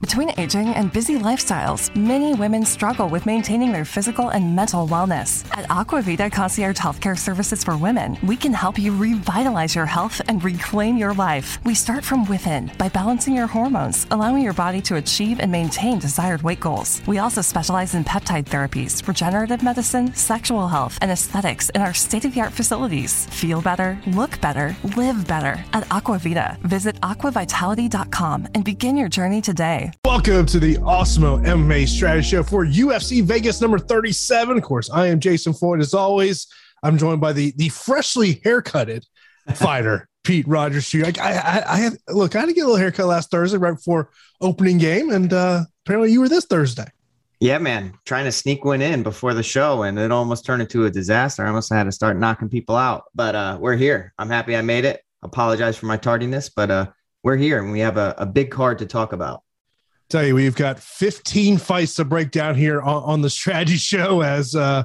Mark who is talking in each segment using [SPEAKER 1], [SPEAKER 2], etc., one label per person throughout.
[SPEAKER 1] Between aging and busy lifestyles, many women struggle with maintaining their physical and mental wellness. At Aquavita Concierge Healthcare Services for Women, we can help you revitalize your health and reclaim your life. We start from within by balancing your hormones, allowing your body to achieve and maintain desired weight goals. We also specialize in peptide therapies, regenerative medicine, sexual health, and aesthetics in our state of the art facilities. Feel better, look better, live better at Aquavita. Visit aquavitality.com and begin your journey today.
[SPEAKER 2] Welcome to the Awesemo MMA Strategy Show for UFC Vegas number 37. Of course, I am Jason Floyd. As always, I'm joined by the the freshly haircutted fighter, Pete Rogers. I, I, I had look, I had to get a little haircut last Thursday right before opening game, and uh, apparently you were this Thursday.
[SPEAKER 3] Yeah, man, trying to sneak one in before the show, and it almost turned into a disaster. I almost had to start knocking people out, but uh, we're here. I'm happy I made it. Apologize for my tardiness, but uh, we're here, and we have a, a big card to talk about
[SPEAKER 2] tell you we've got 15 fights to break down here on, on the strategy show as uh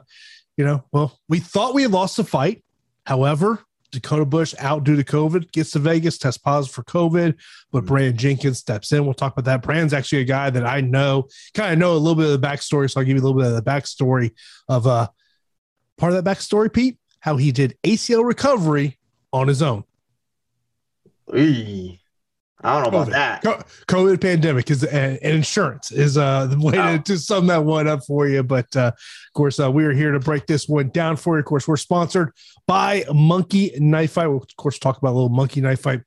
[SPEAKER 2] you know well we thought we had lost the fight. However dakota bush out due to covid gets to vegas test positive for covid but mm-hmm. brand jenkins steps in. We'll talk about that. Brand's actually a guy that i know kind of know a little bit of the backstory so i'll give you a little bit of the backstory of uh part of that backstory pete how he did acl recovery on his own
[SPEAKER 3] I don't know COVID. about that.
[SPEAKER 2] COVID pandemic is and, insurance is uh, the way oh. to, to, sum that one up for you. But uh, of course, uh, we are here to break this one down for you. Of course, we're sponsored by Monkey Knife Fight. We'll, of course, talk about a little Monkey Knife Fight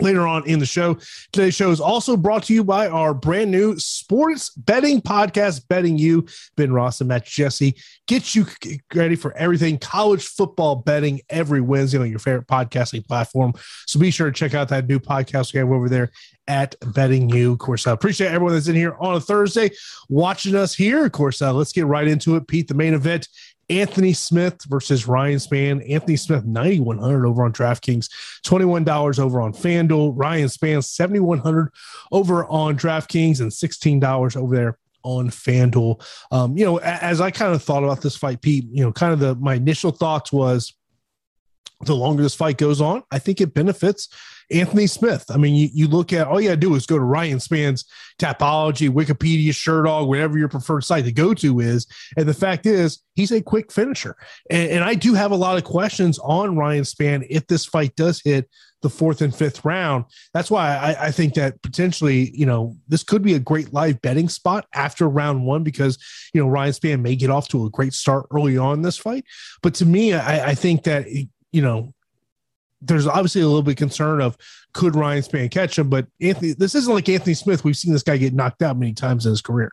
[SPEAKER 2] later on in the show. Today's show is also brought to you by our brand new sports betting podcast, Betting You. Ben Ross and Matt Jesse get you ready for everything college football betting every Wednesday on your favorite podcasting platform. So be sure to check out that new podcast we have over there at Betting You. Of course, I appreciate everyone that's in here on a Thursday watching us here. Of course, uh, let's get right into it. Pete, the main event Anthony Smith versus Ryan Spann. Anthony Smith, 9,100 over on DraftKings, $21 over on FanDuel. Ryan Spann, 7,100 over on DraftKings and $16 over there on FanDuel. Um, you know, as I kind of thought about this fight, Pete, you know, kind of the my initial thoughts was the longer this fight goes on, I think it benefits Anthony Smith. I mean, you, you look at all you gotta do is go to Ryan Spann's Tapology, Wikipedia, Sherdog, whatever your preferred site to go to is. And the fact is, he's a quick finisher. And, and I do have a lot of questions on Ryan Spann if this fight does hit the fourth and fifth round. That's why I, I, think that potentially, you know, this could be a great live betting spot after round one because, you know, Ryan Spann may get off to a great start early on this fight. But to me, I, I think that, you know, there's obviously a little bit of concern of could Ryan Spann catch him, but Anthony, this isn't like Anthony Smith. We've seen this guy get knocked out many times in his career.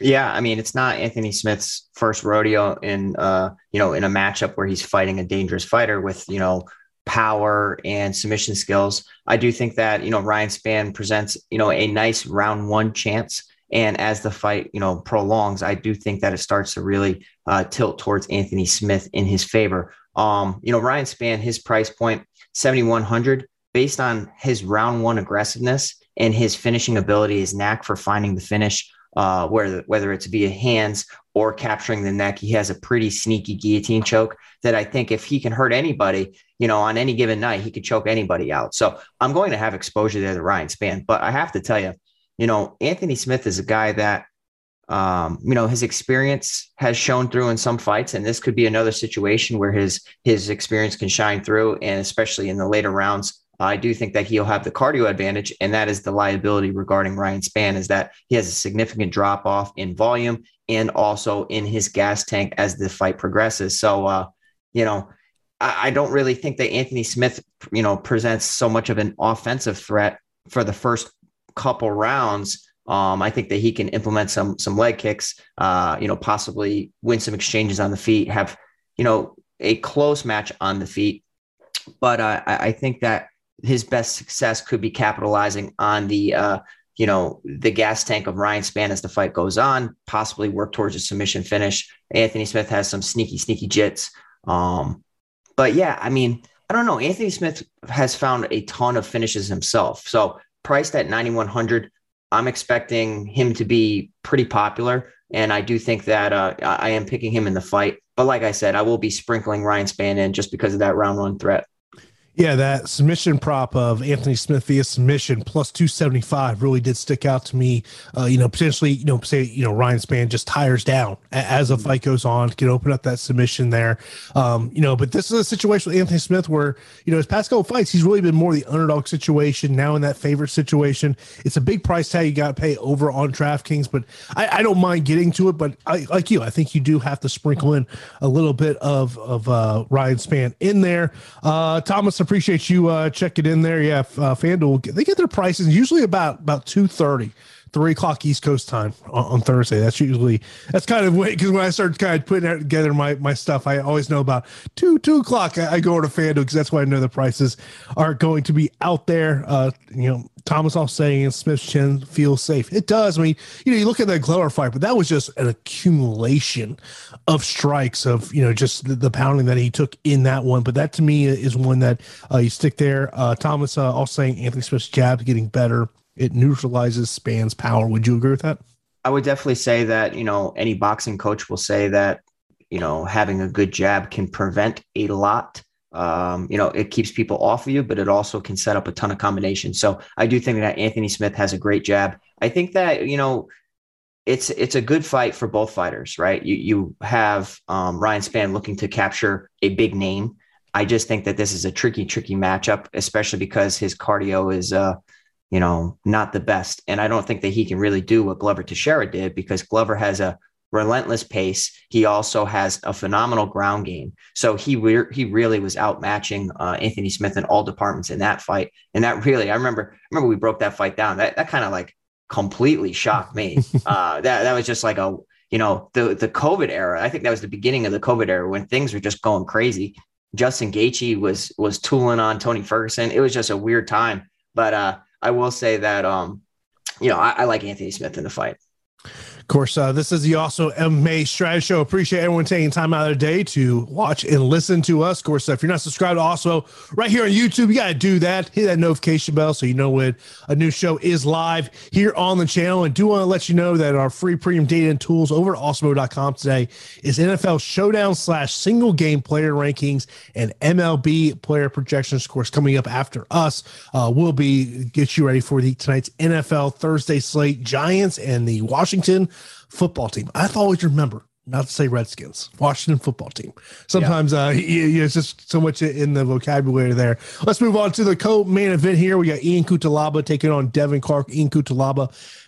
[SPEAKER 3] Yeah, I mean, it's not Anthony Smith's first rodeo in uh, you know, in a matchup where he's fighting a dangerous fighter with, you know, power and submission skills. I do think that, you know, Ryan Spann presents, you know, a nice round one chance. And as the fight, you know, prolongs, I do think that it starts to really uh, tilt towards Anthony Smith in his favor. Um, you know, Ryan Spann, his price point, 7,100, based on his round one aggressiveness and his finishing ability, his knack for finding the finish, uh, where whether it's via hands or capturing the neck, he has a pretty sneaky guillotine choke that I think if he can hurt anybody, you know, on any given night, he could choke anybody out. So I'm going to have exposure there to Ryan Spann. But I have to tell you, you know, Anthony Smith is a guy that um, you know, his experience has shown through in some fights, and this could be another situation where his his experience can shine through, and especially in the later rounds. I do think that he'll have the cardio advantage, and that is the liability regarding Ryan Spann is that he has a significant drop off in volume and also in his gas tank as the fight progresses. So, uh, you know, I, I don't really think that Anthony Smith, you know, presents so much of an offensive threat for the first couple rounds um, I think that he can implement some some leg kicks, uh, you know, possibly win some exchanges on the feet, have you know a close match on the feet. But uh, I, I think that his best success could be capitalizing on the uh, you know, the gas tank of Ryan Spann as the fight goes on, possibly work towards a submission finish. Anthony Smith has some sneaky, sneaky jits. Um, but yeah, I mean, I don't know. Anthony Smith has found a ton of finishes himself. So priced at 9,100, I'm expecting him to be pretty popular. And I do think that uh, I am picking him in the fight. But like I said, I will be sprinkling Ryan Spann in just because of that round one threat.
[SPEAKER 2] Yeah, that submission prop of Anthony Smith via submission plus 275 really did stick out to me. Uh, you know, potentially, you know, say, you know, Ryan Spann just tires down as the fight goes on, can open up that submission there. Um, you know, but this is a situation with Anthony Smith where, you know, his past couple fights, he's really been more the underdog situation, now in that favorite situation. It's a big price tag you got to pay over on DraftKings, but I, I, don't mind getting to it. But I, like you, I think you do have to sprinkle in a little bit of, of uh, Ryan Spann in there. Uh, Thomas, appreciate you uh, checking in there. Yeah, uh, FanDuel they get their prices usually about about two thirty three o'clock East Coast time on, on Thursday. That's usually that's kind of because when I start kind of putting together my my stuff, I always know about two two o'clock. I, I go to FanDuel because that's why I know the prices are going to be out there. Uh, you know, Thomas all saying Smith's chin feels safe. It does. I mean, you know, you look at that Glover fight, but that was just an accumulation of strikes of you know just the, the pounding that he took in that one. But that to me is one that uh, you stick there. Uh, Thomas uh, all saying Anthony Smith's jab getting better it neutralizes Spann's power. Would you agree with that?
[SPEAKER 3] I would definitely say that, you know, any boxing coach will say that, you know, having a good jab can prevent a lot. Um, you know, it keeps people off of you, but it also can set up a ton of combinations. So I do think that Anthony Smith has a great jab. I think that, you know, it's it's a good fight for both fighters, right? You you have um, Ryan Spann looking to capture a big name. I just think that this is a tricky, tricky matchup, especially because his cardio is uh, you know, not the best. And I don't think that he can really do what Glover Teixeira did because Glover has a relentless pace. He also has a phenomenal ground game. So he re- he really was outmatching uh, Anthony Smith in all departments in that fight. And that really, I remember, I remember we broke that fight down. That that kind of like completely shocked me. uh, that that was just like a you know the the COVID era. I think that was the beginning of the COVID era when things were just going crazy. Justin Gaethje was was tooling on Tony Ferguson. It was just a weird time. But uh, I will say that um, you know, I, I like Anthony Smith in the fight.
[SPEAKER 2] Of course, uh, this is the Awesemo MMA Strategy Show. Appreciate everyone taking time out of their day to watch and listen to us. Of course, if you're not subscribed, to Awesemo right here on YouTube, you got to do that. Hit that notification bell so you know when a new show is live here on the channel. And do want to let you know that our free premium data and tools over at awesemo.com today is NFL Showdown slash single game player rankings and MLB player projections. Of course, coming up after us, uh, will be get you ready for the tonight's NFL Thursday slate. Giants and the Washington football team. I have to always remember not to say Redskins, Washington football team. Sometimes yeah. uh, it's just so much in the vocabulary there. Let's move on to the co-main event here. We got Ian Cutelaba taking on Devin Clark. Ian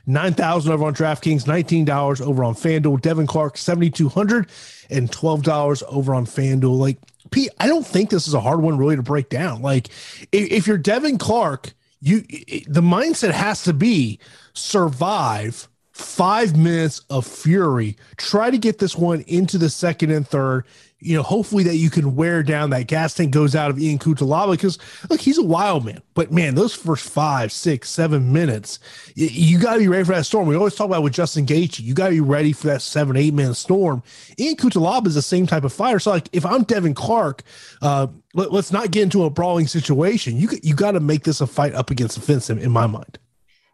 [SPEAKER 2] nine thousand over on DraftKings, nineteen dollars over on FanDuel. Devin Clark, seventy two hundred and twelve dollars over on FanDuel. Like Pete, I don't think this is a hard one really to break down. Like if, if you're Devin Clark, you the mindset has to be survive five minutes of fury. Try to get this one into the second and third. You know, hopefully that you can wear down that gas tank goes out of Ian Cutelaba because look, he's a wild man. But man, those first five, six, seven minutes, you, you got to be ready for that storm. We always talk about with Justin Gaethje, you got to be ready for that seven, eight minute storm. Ian Cutelaba is the same type of fighter. So like, if I'm Devin Clark, uh, let, us not get into a brawling situation. You you got to make this a fight up against the fence in, in my mind.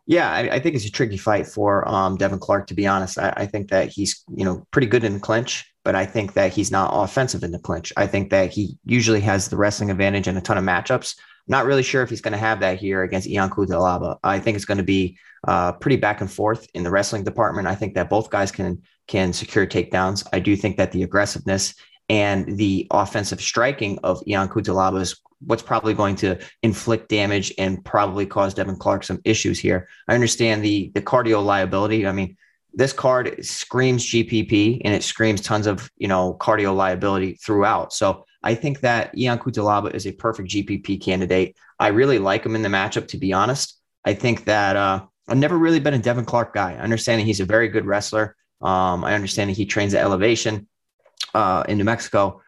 [SPEAKER 3] Yeah, I, I, think it's a tricky fight for um, Devin Clark. To be honest, I, I, think that he's you know pretty good in the clinch, but I think that he's not offensive in the clinch. I think that he usually has the wrestling advantage in a ton of matchups. not really sure if he's going to have that here against Ian Cutelaba. I think it's going to be uh, pretty back and forth in the wrestling department. I think that both guys can can secure takedowns. I do think that the aggressiveness and the offensive striking of Ian Cutelaba is what's probably going to inflict damage and probably cause Devin Clark some issues here. I understand the the cardio liability. I mean, this card screams GPP and it screams tons of you know cardio liability throughout. So I think that Ian Cutelaba is a perfect GPP candidate. I really like him in the matchup. To be honest, I think that uh, I've never really been a Devin Clark guy. I understand that he's a very good wrestler. Um, I understand that he trains at elevation uh, in New Mexico.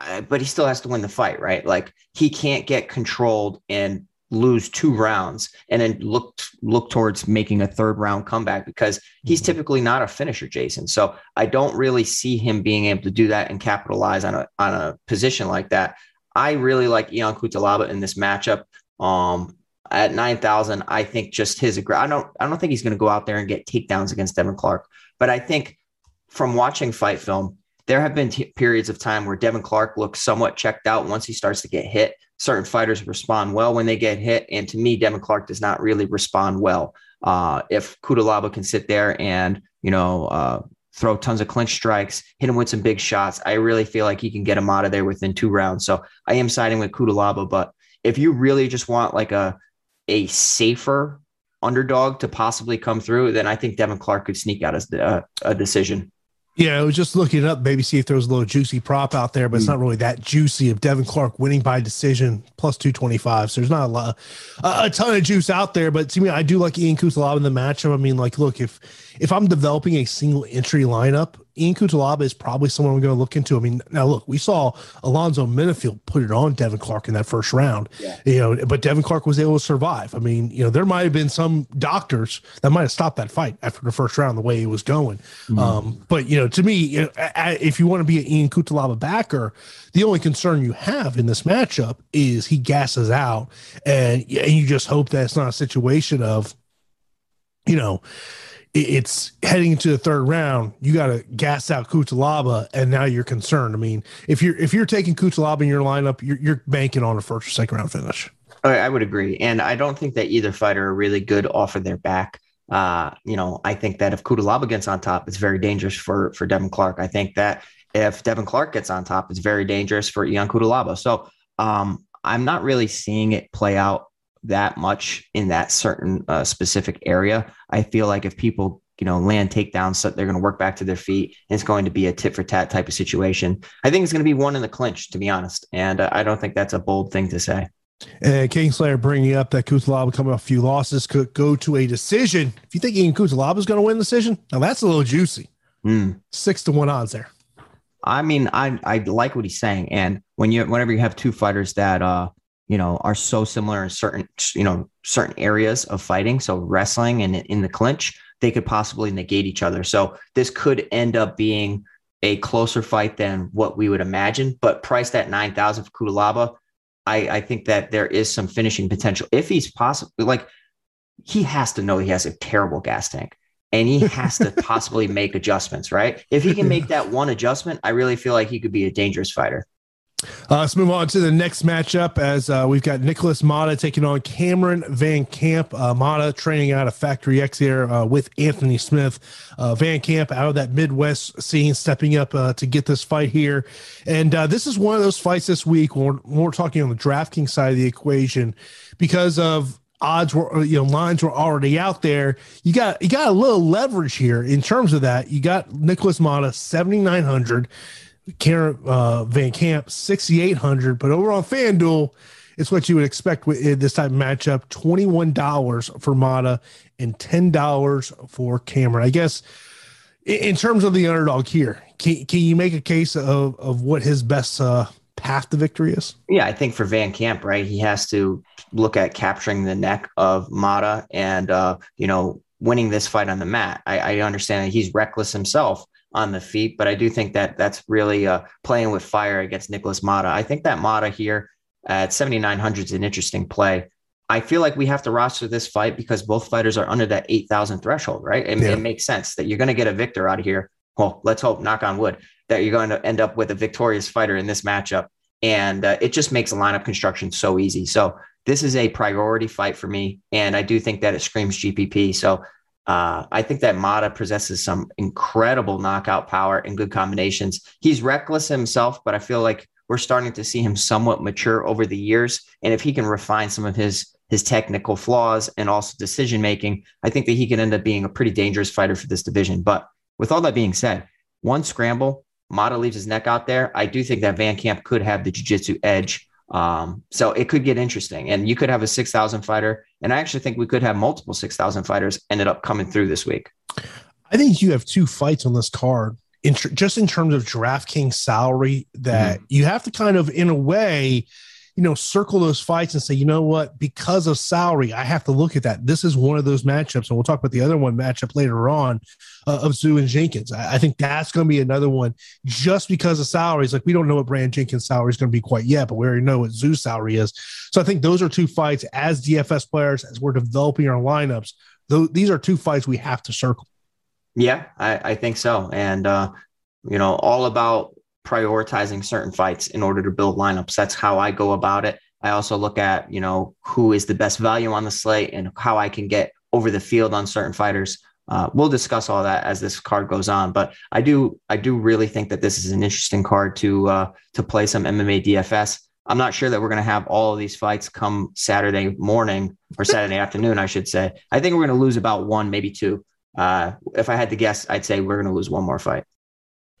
[SPEAKER 3] Uh, but he still has to win the fight, right? Like he can't get controlled and lose two rounds and then look look towards making a third round comeback because he's mm-hmm. typically not a finisher, Jason. So I don't really see him being able to do that and capitalize on a on a position like that. I really like Ion Cutelaba in this matchup. Um, at 9,000, I think just his, I don't, I don't think he's going to go out there and get takedowns against Devin Clark, but I think from watching fight film, there have been t- periods of time where Devin Clark looks somewhat checked out once he starts to get hit. Certain fighters respond well when they get hit. And to me, Devin Clark does not really respond well. Uh, if Cutelaba can sit there and, you know, uh, throw tons of clinch strikes, hit him with some big shots, I really feel like he can get him out of there within two rounds. So I am siding with Cutelaba, but if you really just want like a a safer underdog to possibly come through, then I think Devin Clark could sneak out as a, a decision.
[SPEAKER 2] Yeah, I was just looking up, maybe see if there was a little juicy prop out there, but it's mm. not really that juicy of Devin Clark winning by decision plus 225. So there's not a lot, a, a ton of juice out there. But to me, I do like Ion Cutelaba in the matchup. I mean, like, look, if if I'm developing a single entry lineup, Ion Cutelaba is probably someone we're going to look into. I mean, now look, we saw Alonzo Menifield put it on Devin Clark in that first round, yeah. you know, but Devin Clark was able to survive. I mean, you know, there might have been some doctors that might have stopped that fight after the first round the way it was going. Mm-hmm. Um, but you know, to me, you know, if you want to be an Ion Cutelaba backer, the only concern you have in this matchup is he gasses out, and, and you just hope that it's not a situation of, you know it's heading into the third round. You got to gas out Cutelaba, and now you're concerned. I mean, if you're if you're taking Cutelaba in your lineup, you're, you're banking on a first or second round finish.
[SPEAKER 3] I would agree, and I don't think that either fighter are really good off of their back. Uh, you know, I think that if Cutelaba gets on top, it's very dangerous for for Devin Clark. I think that if Devin Clark gets on top, it's very dangerous for Ion Cutelaba. So um, I'm not really seeing it play out that much in that certain uh, specific area. I feel like if people, you know, land takedowns, so they're going to work back to their feet. And it's going to be a tit for tat type of situation. I think it's going to be one in the clinch, to be honest. And uh, I don't think that's a bold thing to say.
[SPEAKER 2] And Kingslayer bringing up that Cutelaba coming off a few losses could go to a decision. If you think Ion Cutelaba is going to win the decision, now that's a little juicy. Mm. Six to one odds there.
[SPEAKER 3] I mean, I I like what he's saying, and when you whenever you have two fighters that uh you know, are so similar in certain, you know, certain areas of fighting. So wrestling and in the clinch, they could possibly negate each other. So this could end up being a closer fight than what we would imagine. But priced at nine thousand for Cutelaba I, I think that there is some finishing potential if he's possible. Like he has to know he has a terrible gas tank and he has to possibly make adjustments, right? If he can make that one adjustment, I really feel like he could be a dangerous fighter.
[SPEAKER 2] Uh, let's move on to the next matchup as uh, we've got Nicolas Motta taking on Cameron VanCamp. Uh, Motta training out of Factory X here uh, with Anthony Smith. Uh, VanCamp out of that Midwest scene, stepping up uh, to get this fight here. And this is one of those fights this week when we're, when we're talking on the DraftKings side of the equation because of odds were you know lines were already out there you got you got a little leverage here in terms of that you got nicolas motta 7900 Karen uh, VanCamp 6,800. But over on FanDuel, it's what you would expect with this type of matchup $21 for Motta and $10 for Cameron. I guess in terms of the underdog here, can, can you make a case of, of what his best uh, path to victory is?
[SPEAKER 3] Yeah, I think for VanCamp, right, he has to look at capturing the neck of Motta and, uh, you know, winning this fight on the mat. I, I understand that he's reckless himself on the feet, but I do think that that's really uh, playing with fire against Nicolas Motta. I think that Motta here at 7,900 is an interesting play. I feel like we have to roster this fight because both fighters are under that 8,000 threshold, right? It, yeah. it makes sense that you're going to get a victor out of here. Well, let's hope, knock on wood, that you're going to end up with a victorious fighter in this matchup. And uh, it just makes lineup construction so easy. So this is a priority fight for me. And I do think that it screams GPP. So uh, I think that Motta possesses some incredible knockout power and good combinations. He's reckless himself, but I feel like we're starting to see him somewhat mature over the years. And if he can refine some of his his technical flaws and also decision making, I think that he can end up being a pretty dangerous fighter for this division. But with all that being said, one scramble, Motta leaves his neck out there. I do think that VanCamp could have the jiu-jitsu edge um, so it could get interesting, and you could have a six thousand fighter, and I actually think we could have multiple six thousand fighters ended up coming through this week.
[SPEAKER 2] I think you have two fights on this card, in tr- just in terms of DraftKings salary, that mm-hmm. you have to kind of, in a way, you know, circle those fights and say, you know what, because of salary, I have to look at that. This is one of those matchups, and we'll talk about the other one matchup later on uh, of Zhu and Jenkins. I, I think that's going to be another one just because of salaries. Like we don't know what Brand Jenkins' salary is going to be quite yet, but we already know what Zhu's salary is. So I think those are two fights as DFS players as we're developing our lineups. Though these are two fights we have to circle.
[SPEAKER 3] Yeah, I, I think so, and uh, you know, all about prioritizing certain fights in order to build lineups. That's how I go about it. I also look at, you know, who is the best value on the slate and how I can get over the field on certain fighters. Uh, we'll discuss all that as this card goes on, but I do I do really think that this is an interesting card to uh, to play some MMA DFS. I'm not sure that we're going to have all of these fights come Saturday morning or Saturday afternoon, I should say. I think we're going to lose about one, maybe two. Uh, if I had to guess, I'd say we're going to lose one more fight.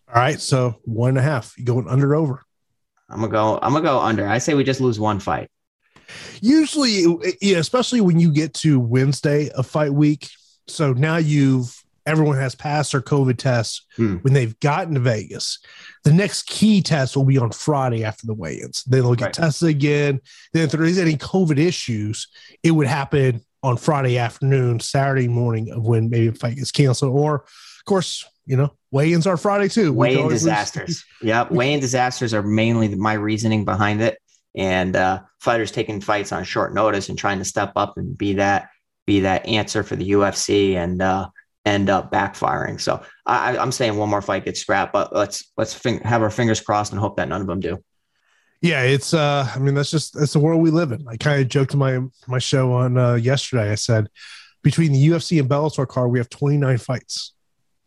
[SPEAKER 2] All right, so one and a half. You going under over?
[SPEAKER 3] I'm gonna go. I'm gonna go under. I say we just lose one fight.
[SPEAKER 2] Usually, especially when you get to Wednesday of fight week. So now you've everyone has passed their COVID tests hmm. when they've gotten to Vegas. The next key test will be on Friday after the weigh-ins. Then they'll get right. tested again. Then if there is any COVID issues, it would happen on Friday afternoon, Saturday morning of when maybe a fight gets canceled. Or, of course, you know, weigh-ins are Friday too.
[SPEAKER 3] Weigh-in disasters. yep. Weigh-in disasters are mainly my reasoning behind it. And uh, fighters taking fights on short notice and trying to step up and be that be that answer for the UFC and uh, end up backfiring. So I, am saying one more fight gets scrapped, but let's let's fin- have our fingers crossed and hope that none of them do.
[SPEAKER 2] Yeah, it's uh I mean that's just that's the world we live in. I kind of joked my my show on uh yesterday. I said between the UFC and Bellator card, we have 29 fights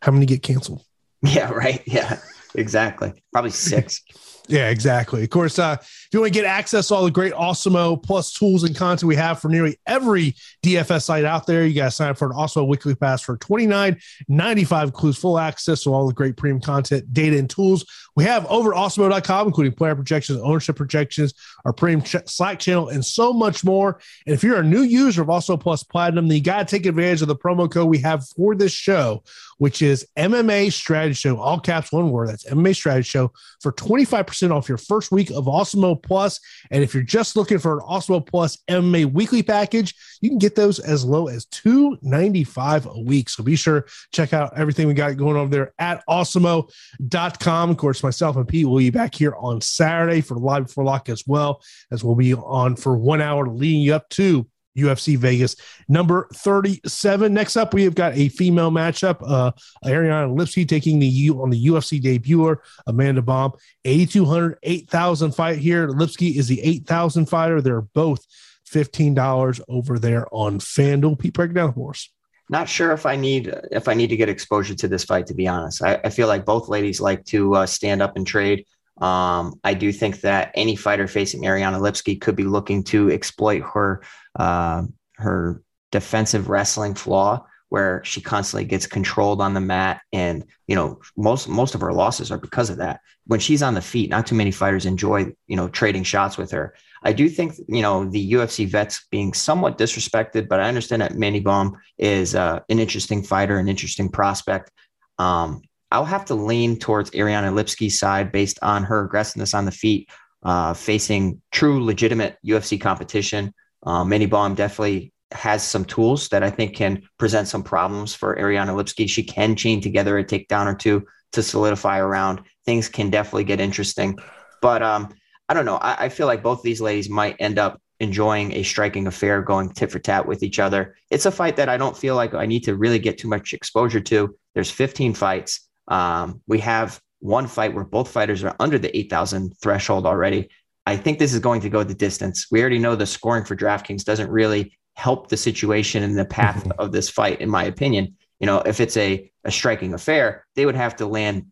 [SPEAKER 2] how many get canceled?
[SPEAKER 3] Yeah, right. Yeah, exactly. Probably six.
[SPEAKER 2] Yeah, exactly. Of course, uh, if you want to get access to all the great Awesemo Plus tools and content we have for nearly every DFS site out there, you got to sign up for an Awesemo Weekly Pass for twenty nine ninety five. Includes full access to all the great premium content, data, and tools we have over awesemo.com, including player projections, ownership projections, our premium ch- Slack channel, and so much more. And if you're a new user of Awesemo Plus Platinum, then you got to take advantage of the promo code we have for this show, which is MMA Strategy Show, all caps, one word. That's MMA Strategy Show for 25% off your first week of Awesemo Plus. And if you're just looking for an Awesemo Plus MMA weekly package, you can get those as low as $2.95 a week. So be sure check out everything we got going over there at awesemo.com. Of course, myself and Pete will be back here on Saturday for Live Before Lock as well, as we'll be on for one hour leading you up to UFC Vegas number 37. Next up, we have got a female matchup. Uh, Ariane Lipski taking the U on the UFC debuter, Amanda Bohm. 8,200, 8,000 fight here. Lipski is the 8,000 fighter. They're both $15 over there on FanDuel. Pete, break down for us.
[SPEAKER 3] Not sure if I need if I need to get exposure to this fight. To be honest, I, I feel like both ladies like to uh, stand up and trade. Um, I do think that any fighter facing Ariane Lipski could be looking to exploit her uh, her defensive wrestling flaw, where she constantly gets controlled on the mat, and you know most most of her losses are because of that. When she's on the feet, not too many fighters enjoy you know trading shots with her. I do think you know the UFC vets being somewhat disrespected, but I understand that Mandy Bohm is uh, an interesting fighter, an interesting prospect. Um, I'll have to lean towards Ariane lipski's side based on her aggressiveness on the feet, uh, facing true, legitimate UFC competition. Um, Mandy Bohm definitely has some tools that I think can present some problems for Ariane Lipski. She can chain together a takedown or two to solidify around. Things can definitely get interesting. But um, I don't know. I, I feel like both of these ladies might end up enjoying a striking affair, going tit for tat with each other. It's a fight that I don't feel like I need to really get too much exposure to. There's 15 fights. Um, we have one fight where both fighters are under the 8,000 threshold already. I think this is going to go the distance. We already know the scoring for DraftKings doesn't really help the situation and the path mm-hmm. of this fight, in my opinion. You know, if it's a, a striking affair, they would have to land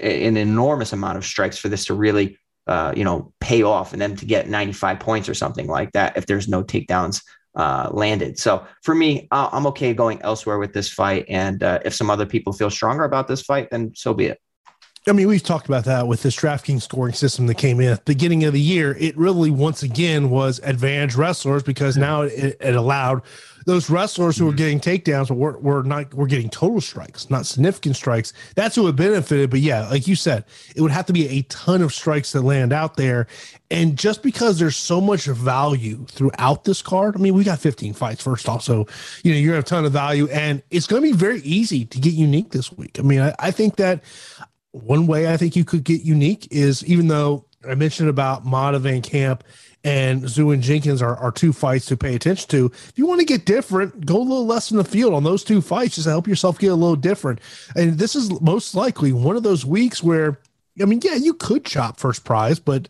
[SPEAKER 3] an enormous amount of strikes for this to really uh, you know, pay off and then to get 95 points or something like that if there's no takedowns uh, landed. So for me, I'm okay going elsewhere with this fight. And uh, if some other people feel stronger about this fight, then so be it.
[SPEAKER 2] I mean, we've talked about that with this DraftKings scoring system that came in at the beginning of the year. It really, once again, was advantage wrestlers because now it, it allowed those wrestlers who were mm-hmm. getting takedowns were, were not were getting total strikes, not significant strikes. That's who it benefited. But yeah, like you said, it would have to be a ton of strikes that land out there. And just because there's so much value throughout this card, I mean, we got 15 fights first off. So, you know, you're gonna have a ton of value and it's gonna be very easy to get unique this week. I mean, I, I think that one way I think you could get unique is even though I mentioned about Motta Van Camp and Zhu and Jenkins are, are two fights to pay attention to. If you want to get different, go a little less in the field on those two fights, just to help yourself get a little different. And this is most likely one of those weeks where, I mean, yeah, you could chop first prize, but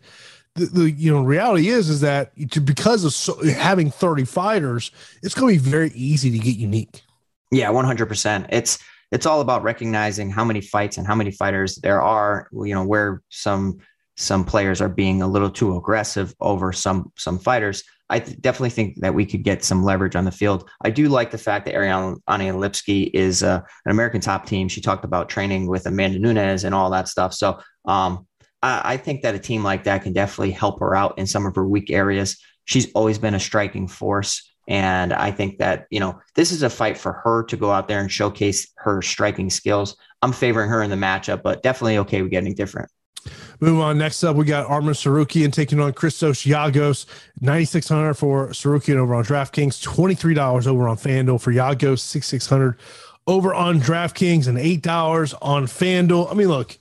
[SPEAKER 2] the, the you know reality is is that because of so, having 30 fighters, it's going to be very easy to get unique.
[SPEAKER 3] Yeah, 100%. It's it's all about recognizing how many fights and how many fighters there are, you know, where some some players are being a little too aggressive over some some fighters. I th- definitely think that we could get some leverage on the field. I do like the fact that Ariane Lipski is uh, an American top team. She talked about training with Amanda Nunes and all that stuff. So um, I, I think that a team like that can definitely help her out in some of her weak areas. She's always been a striking force. And I think that, you know, this is a fight for her to go out there and showcase her striking skills. I'm favoring her in the matchup, but definitely okay with getting different.
[SPEAKER 2] Move on. Next up, we got Arman Tsarukyan taking on Christos Giagos. 9600 for Tsarukyan over on DraftKings, $23 over on FanDuel for Giagos, 6600 over on DraftKings, and $8 on FanDuel. I mean, look,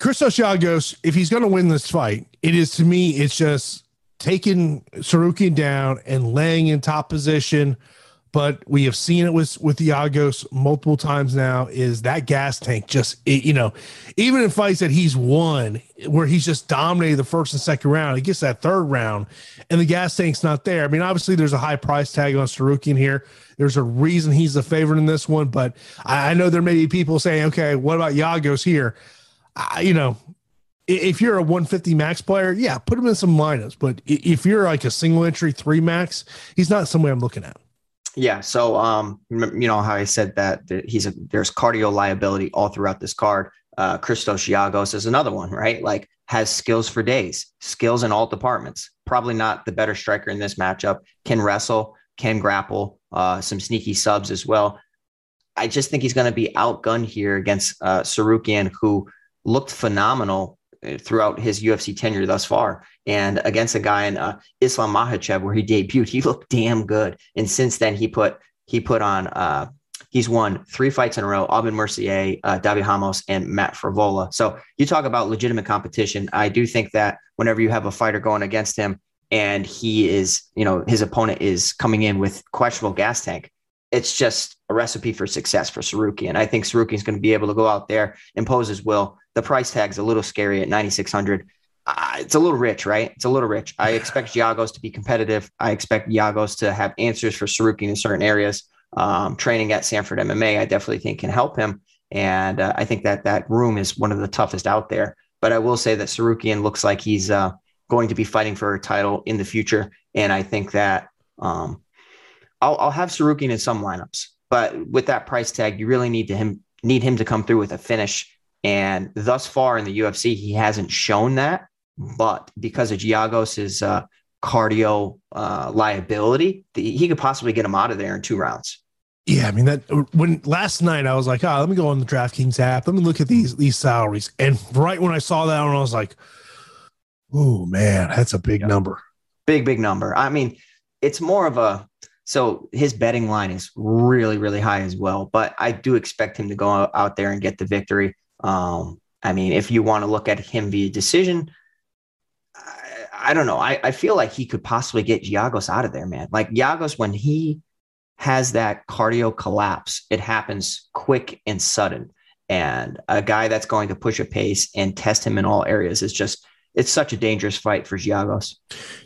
[SPEAKER 2] Christos Giagos, if he's going to win this fight, it is to me, it's just taking Tsarukyan down and laying in top position – but we have seen it with with Giagos multiple times now. Is that gas tank just it, you know, even in fights that he's won where he's just dominated the first and second round, he gets that third round, and the gas tank's not there. I mean, obviously there's a high price tag on Tsarukyan here. There's a reason he's the favorite in this one, but I, I know there may be people saying, okay, what about Giagos here? I, you know, if you're a 150 max player, yeah, put him in some lineups. But if you're like a single entry three max, he's not somebody I'm looking at.
[SPEAKER 3] Yeah. So, um, you know how I said that he's a there's cardio liability all throughout this card. Uh, Christos Giagos is another one, right? Like has skills for days, skills in all departments. Probably not the better striker in this matchup. Can wrestle, can grapple, uh, some sneaky subs as well. I just think he's going to be outgunned here against uh, Tsarukyan, who looked phenomenal throughout his UFC tenure thus far. And against a guy in uh, Islam Makhachev, where he debuted, he looked damn good. And since then, he put he put on uh, he's won three fights in a row: Aubin Mercier, uh, Davi Ramos, and Matt Frevola. So you talk about legitimate competition. I do think that whenever you have a fighter going against him, and he is, you know, his opponent is coming in with questionable gas tank, it's just a recipe for success for Tsarukyan. And I think Tsarukyan is going to be able to go out there, impose his will. The price tag's a little scary at 9,600. Uh, it's a little rich, right? It's a little rich. I expect Giagos to be competitive. I expect Giagos to have answers for Tsarukyan in certain areas. Um, training at Sanford MMA, I definitely think can help him. And uh, I think that that room is one of the toughest out there. But I will say that Tsarukyan looks like he's uh, going to be fighting for a title in the future. And I think that um, I'll, I'll have Tsarukyan in some lineups, but with that price tag, you really need to him need him to come through with a finish. And thus far in the UFC, he hasn't shown that. But because of Giagos's uh, cardio uh, liability, the, he could possibly get him out of there in two rounds.
[SPEAKER 2] Yeah, I mean that when last night I was like, oh, let me go on the DraftKings app, let me look at these these salaries, and right when I saw that one, I was like, oh man, that's a big number,
[SPEAKER 3] big big number. I mean, it's more of a so his betting line is really, really high as well. But I do expect him to go out there and get the victory. Um, I mean, if you want to look at him via decision, I, I don't know. I, I feel like he could possibly get Giagos out of there, man. Like Giagos, when he has that cardio collapse, it happens quick and sudden. And a guy that's going to push a pace and test him in all areas is just it's such a dangerous fight for Giagos.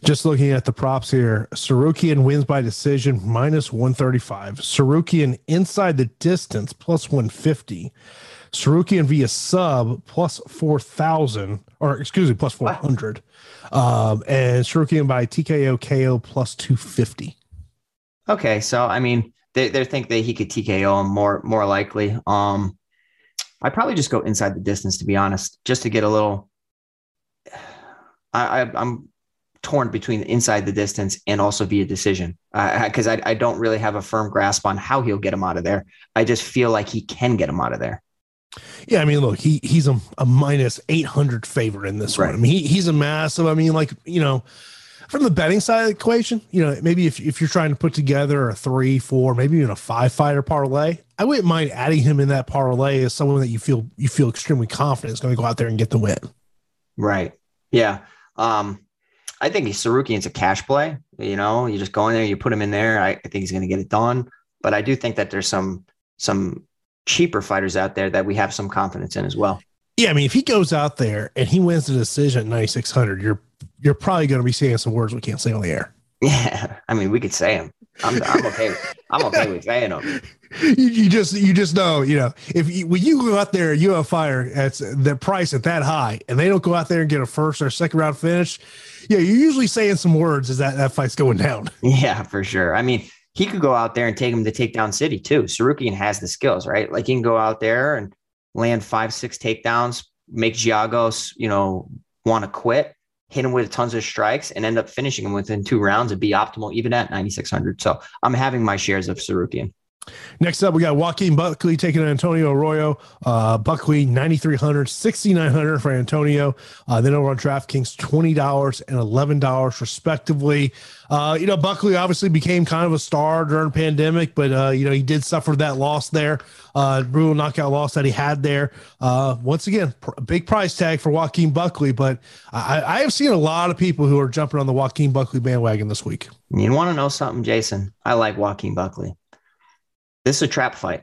[SPEAKER 2] Just looking at the props here, Tsarukyan wins by decision minus 135. Tsarukyan inside the distance plus 150. Tsarukyan via sub plus 4,000, or excuse me, plus 400. Um, and Tsarukyan by TKO KO plus 250.
[SPEAKER 3] Okay. So, I mean, they, they think that he could TKO him more, more likely. Um, I probably just go inside the distance to be honest, just to get a little. I, I I'm torn between inside the distance and also via decision because uh, I, I don't really have a firm grasp on how he'll get him out of there. I just feel like he can get him out of there.
[SPEAKER 2] Yeah, I mean, look, he he's a, a minus eight hundred favorite in this right. one. I mean, he, he's a massive. I mean, like you know, from the betting side of the equation, you know, maybe if if you're trying to put together a three, four, maybe even a five fighter parlay, I wouldn't mind adding him in that parlay as someone that you feel you feel extremely confident is going to go out there and get the win.
[SPEAKER 3] Right. Yeah. Um, I think Tsarukyan's a cash play. You know, you just go in there, you put him in there. I, I think he's going to get it done. But I do think that there's some some cheaper fighters out there that we have some confidence in as well.
[SPEAKER 2] Yeah, I mean, if he goes out there and he wins the decision at 9600, you're you're probably going to be saying some words we can't say on the air.
[SPEAKER 3] Yeah, I mean, we could say them. I'm, I'm okay. I'm okay with saying them.
[SPEAKER 2] You, you, just you just know you know if you, when you go out there you have fire at the price at that high and they don't go out there and get a first or second round finish yeah, you're usually saying some words as that, that fight's going down.
[SPEAKER 3] Yeah, for sure. I mean, he could go out there and take him to takedown city too. Tsarukyan has the skills, right? Like he can go out there and land five, six takedowns, make Giagos, you know, want to quit, hit him with tons of strikes, and end up finishing him within two rounds and be optimal even at 9,600. So I'm having my shares of Tsarukyan.
[SPEAKER 2] Next up, we got Joaquin Buckley taking Antonio Arroyo. Uh, Buckley, 9,300, 6,900 for Antonio. Uh, then over on DraftKings, $20 and $11 respectively. Uh, you know, Buckley obviously became kind of a star during pandemic, but, uh, you know, he did suffer that loss there, uh, brutal knockout loss that he had there. Uh, once again, pr- big price tag for Joaquin Buckley, but I, I have seen a lot of people who are jumping on the Joaquin Buckley bandwagon this week.
[SPEAKER 3] You want to know something, Jason? I like Joaquin Buckley. This is a trap fight.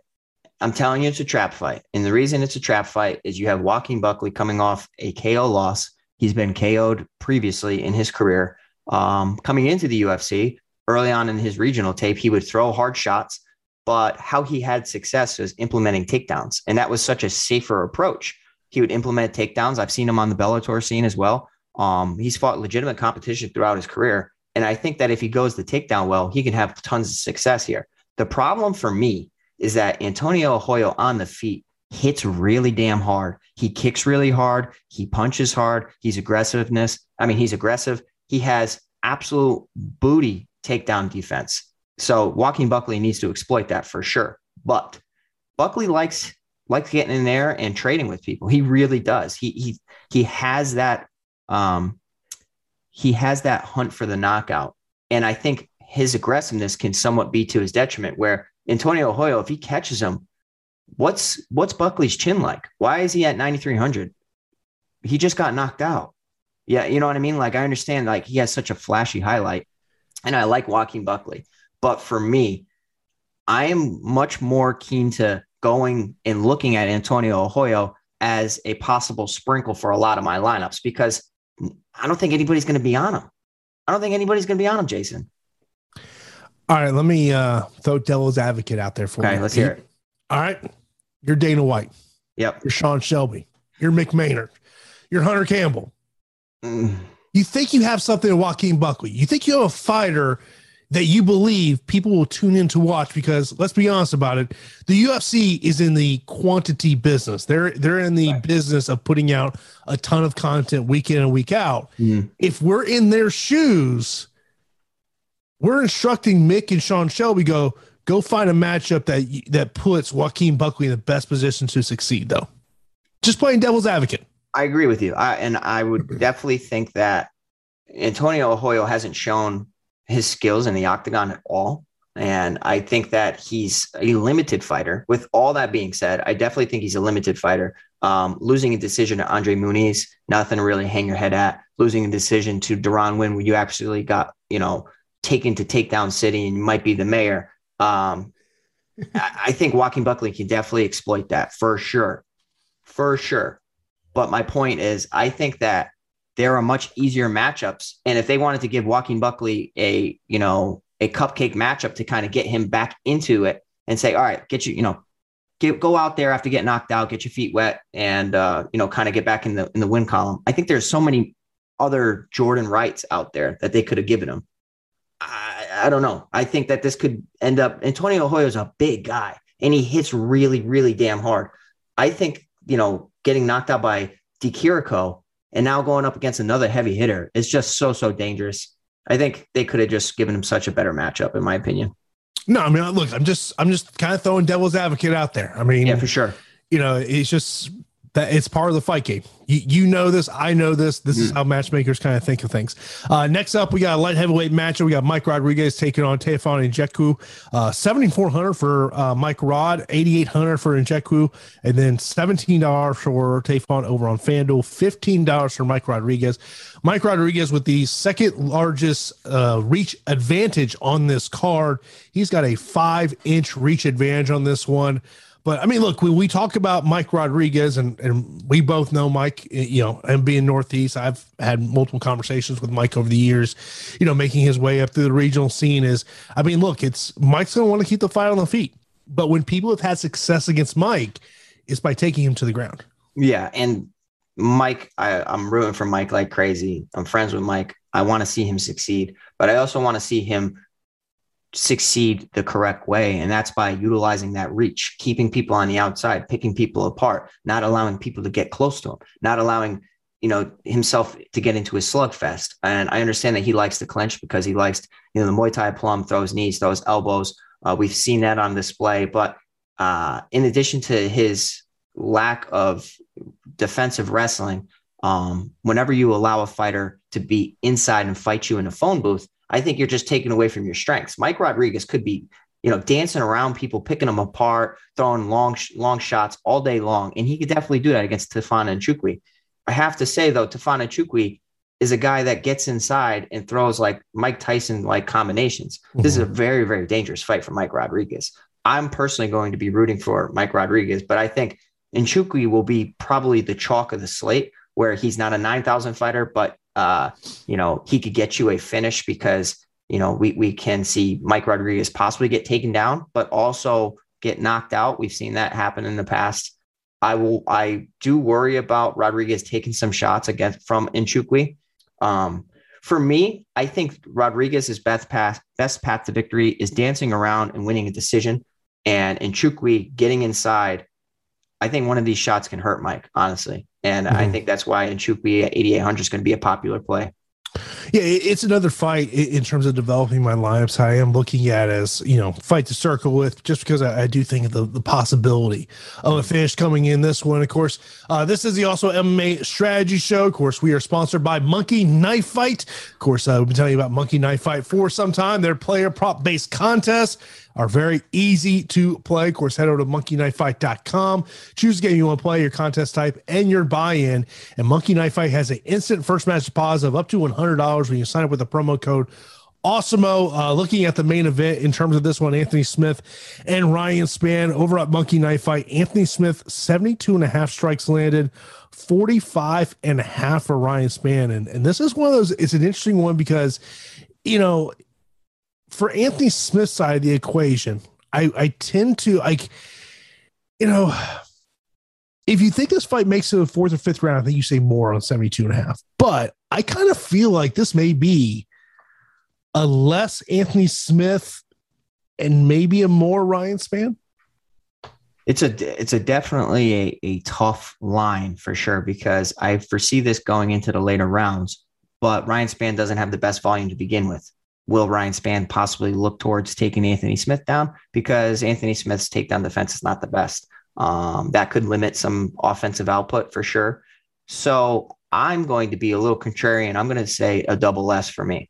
[SPEAKER 3] I'm telling you, it's a trap fight. And the reason it's a trap fight is you have Joaquin Buckley coming off a KO loss. He's been KO'd previously in his career. Um, coming into the UFC early on in his regional tape, he would throw hard shots, but how he had success was implementing takedowns. And that was such a safer approach. He would implement takedowns. I've seen him on the Bellator scene as well. Um, he's fought legitimate competition throughout his career. And I think that if he goes the takedown well, he can have tons of success here. The problem for me is that Antonio Arroyo on the feet hits really damn hard. He kicks really hard. He punches hard. He's aggressiveness. I mean, he's aggressive. He has absolute booty takedown defense. So Joaquin Buckley needs to exploit that for sure. But Buckley likes likes getting in there and trading with people. He really does. He he he has that um he has that hunt for the knockout. And I think his aggressiveness can somewhat be to his detriment. Where Antonio Arroyo, if he catches him, what's what's Buckley's chin like? Why is he at 9,300? He just got knocked out. Yeah, you know what I mean? Like I understand like he has such a flashy highlight and I like Joaquin Buckley. But for me, I am much more keen to going and looking at Antonio Arroyo as a possible sprinkle for a lot of my lineups because I don't think anybody's going to be on him. I don't think anybody's going to be on him, Jason.
[SPEAKER 2] All right, let me uh, throw devil's advocate out there for
[SPEAKER 3] okay,
[SPEAKER 2] you.
[SPEAKER 3] let's hear it.
[SPEAKER 2] All right. You're Dana White.
[SPEAKER 3] Yep.
[SPEAKER 2] You're Sean Shelby. You're Mick Maynard. You're Hunter Campbell. You think you have something in Joaquin Buckley. You think you have a fighter that you believe people will tune in to watch because let's be honest about it. The UFC is in the quantity business. They're they're in the right. business of putting out a ton of content week in and week out. Mm. If we're in their shoes, we're instructing Mick and Sean Shelby go go find a matchup that that puts Joaquin Buckley in the best position to succeed. Though, just playing devil's advocate.
[SPEAKER 3] I agree with you, I, and I would definitely think that Antonio Arroyo hasn't shown his skills in the octagon at all. And I think that he's a limited fighter. With all that being said, I definitely think he's a limited fighter. Um, losing a decision to Andre Muniz, nothing to really hang your head at. Losing a decision to Deron Winn, when you actually got, you know, taken to takedown city and you might be the mayor. Um, I think Joaquin Buckley can definitely exploit that for sure, for sure. But my point is, I think that there are much easier matchups, and if they wanted to give Joaquin Buckley a you know a cupcake matchup to kind of get him back into it and say, all right, get you you know Get, go out there after getting knocked out, get your feet wet, and uh, you know, kind of get back in the in the win column. I think there's so many other Jordan Wrights out there that they could have given him. I, I don't know. I think that this could end up. Antonio is a big guy and he hits really, really damn hard. I think you know, getting knocked out by Di Chirico and now going up against another heavy hitter is just so, so dangerous. I think they could have just given him such a better matchup, in my opinion.
[SPEAKER 2] No, I mean, look, I'm just, I'm just kind of throwing devil's advocate out there. I mean,
[SPEAKER 3] yeah, for sure.
[SPEAKER 2] You know, it's just that it's part of the fight game. You, you know this, I know this. This mm. is how matchmakers kind of think of things. Uh, next up, we got a light heavyweight matchup. We got Mike Rodriguez taking on Tefan Nzechukwu. Uh, 7400 for uh, Mike Rod, 8800 for Nzechukwu, and then $17 for Tefan over on FanDuel, $15 for Mike Rodriguez. Mike Rodriguez with the second largest uh, reach advantage on this card. He's got a five inch reach advantage on this one. But I mean, look, we, we talk about Mike Rodriguez, and, and we both know Mike, eh, you know, and being Northeast, I've had multiple conversations with Mike over the years, you know, making his way up through the regional scene. Is, I mean, look, it's Mike's going to want to keep the fight on the feet. But when people have had success against Mike, it's by taking him to the ground.
[SPEAKER 3] Yeah. And Mike, I, I'm rooting for Mike like crazy. I'm friends with Mike. I want to see him succeed, but I also want to see him succeed the correct way. And that's by utilizing that reach, keeping people on the outside, picking people apart, not allowing people to get close to him, not allowing, you know, himself to get into his slugfest. And I understand that he likes to clinch because he likes, you know, the Muay Thai plum, throws knees, throws elbows. Uh, we've seen that on display. But uh, in addition to his lack of defensive wrestling, um, whenever you allow a fighter to be inside and fight you in a phone booth, I think you're just taking away from your strengths. Mike Rodriguez could be, you know, dancing around people, picking them apart, throwing long, long shots all day long. And he could definitely do that against Tefana and Nzechukwu. I have to say, though, Tefan Nzechukwu is a guy that gets inside and throws like Mike Tyson like combinations. Mm-hmm. This is a mm-hmm. very, very dangerous fight for Mike Rodriguez. I'm personally going to be rooting for Mike Rodriguez, but I think Nzechukwu will be probably the chalk of the slate where he's not a 9,000 fighter, but uh, you know, he could get you a finish because, you know, we, we can see Mike Rodriguez possibly get taken down, but also get knocked out. We've seen that happen in the past. I will, I do worry about Rodriguez taking some shots against from Nzechukwu. Um, for me, I think Rodriguez's best path, best path to victory is dancing around and winning a decision. And Nzechukwu getting inside, I think one of these shots can hurt Mike, honestly. And mm-hmm. I think that's why Nzechukwu at 8,800 is going to be a popular play.
[SPEAKER 2] Yeah, it's another fight in terms of developing my lineups. I am looking at as you know fight to circle with, just because I, I do think of the, the possibility of a finish coming in this one. Of course, uh, this is the also MMA strategy show. Of course, we are sponsored by Monkey Knife Fight. Of course, uh, we've been telling you about Monkey Knife Fight for some time. Their player prop based contest are very easy to play. Of course, head over to monkeyknifefight.com. Choose a game you want to play, your contest type, and your buy-in. And Monkey Knife Fight has an instant first match deposit of up to $100 when you sign up with the promo code Awesemo. Uh, looking at the main event in terms of this one, Anthony Smith and Ryan Spann over at Monkey Knife Fight. Anthony Smith, 72 and a half strikes landed, 45 and a half for Ryan Spann. And, and this is one of those, it's an interesting one because, you know, for Anthony Smith's side of the equation, I, I tend to like, you know, if you think this fight makes it a fourth or fifth round, I think you say more on 72 and a half. But I kind of feel like this may be a less Anthony Smith and maybe a more Ryan Spann.
[SPEAKER 3] It's a it's a definitely a, a tough line for sure because I foresee this going into the later rounds, but Ryan Spann doesn't have the best volume to begin with will Ryan Spann possibly look towards taking Anthony Smith down because Anthony Smith's takedown defense is not the best. Um, that could limit some offensive output for sure. So I'm going to be a little contrarian. I'm going to say a double S for me.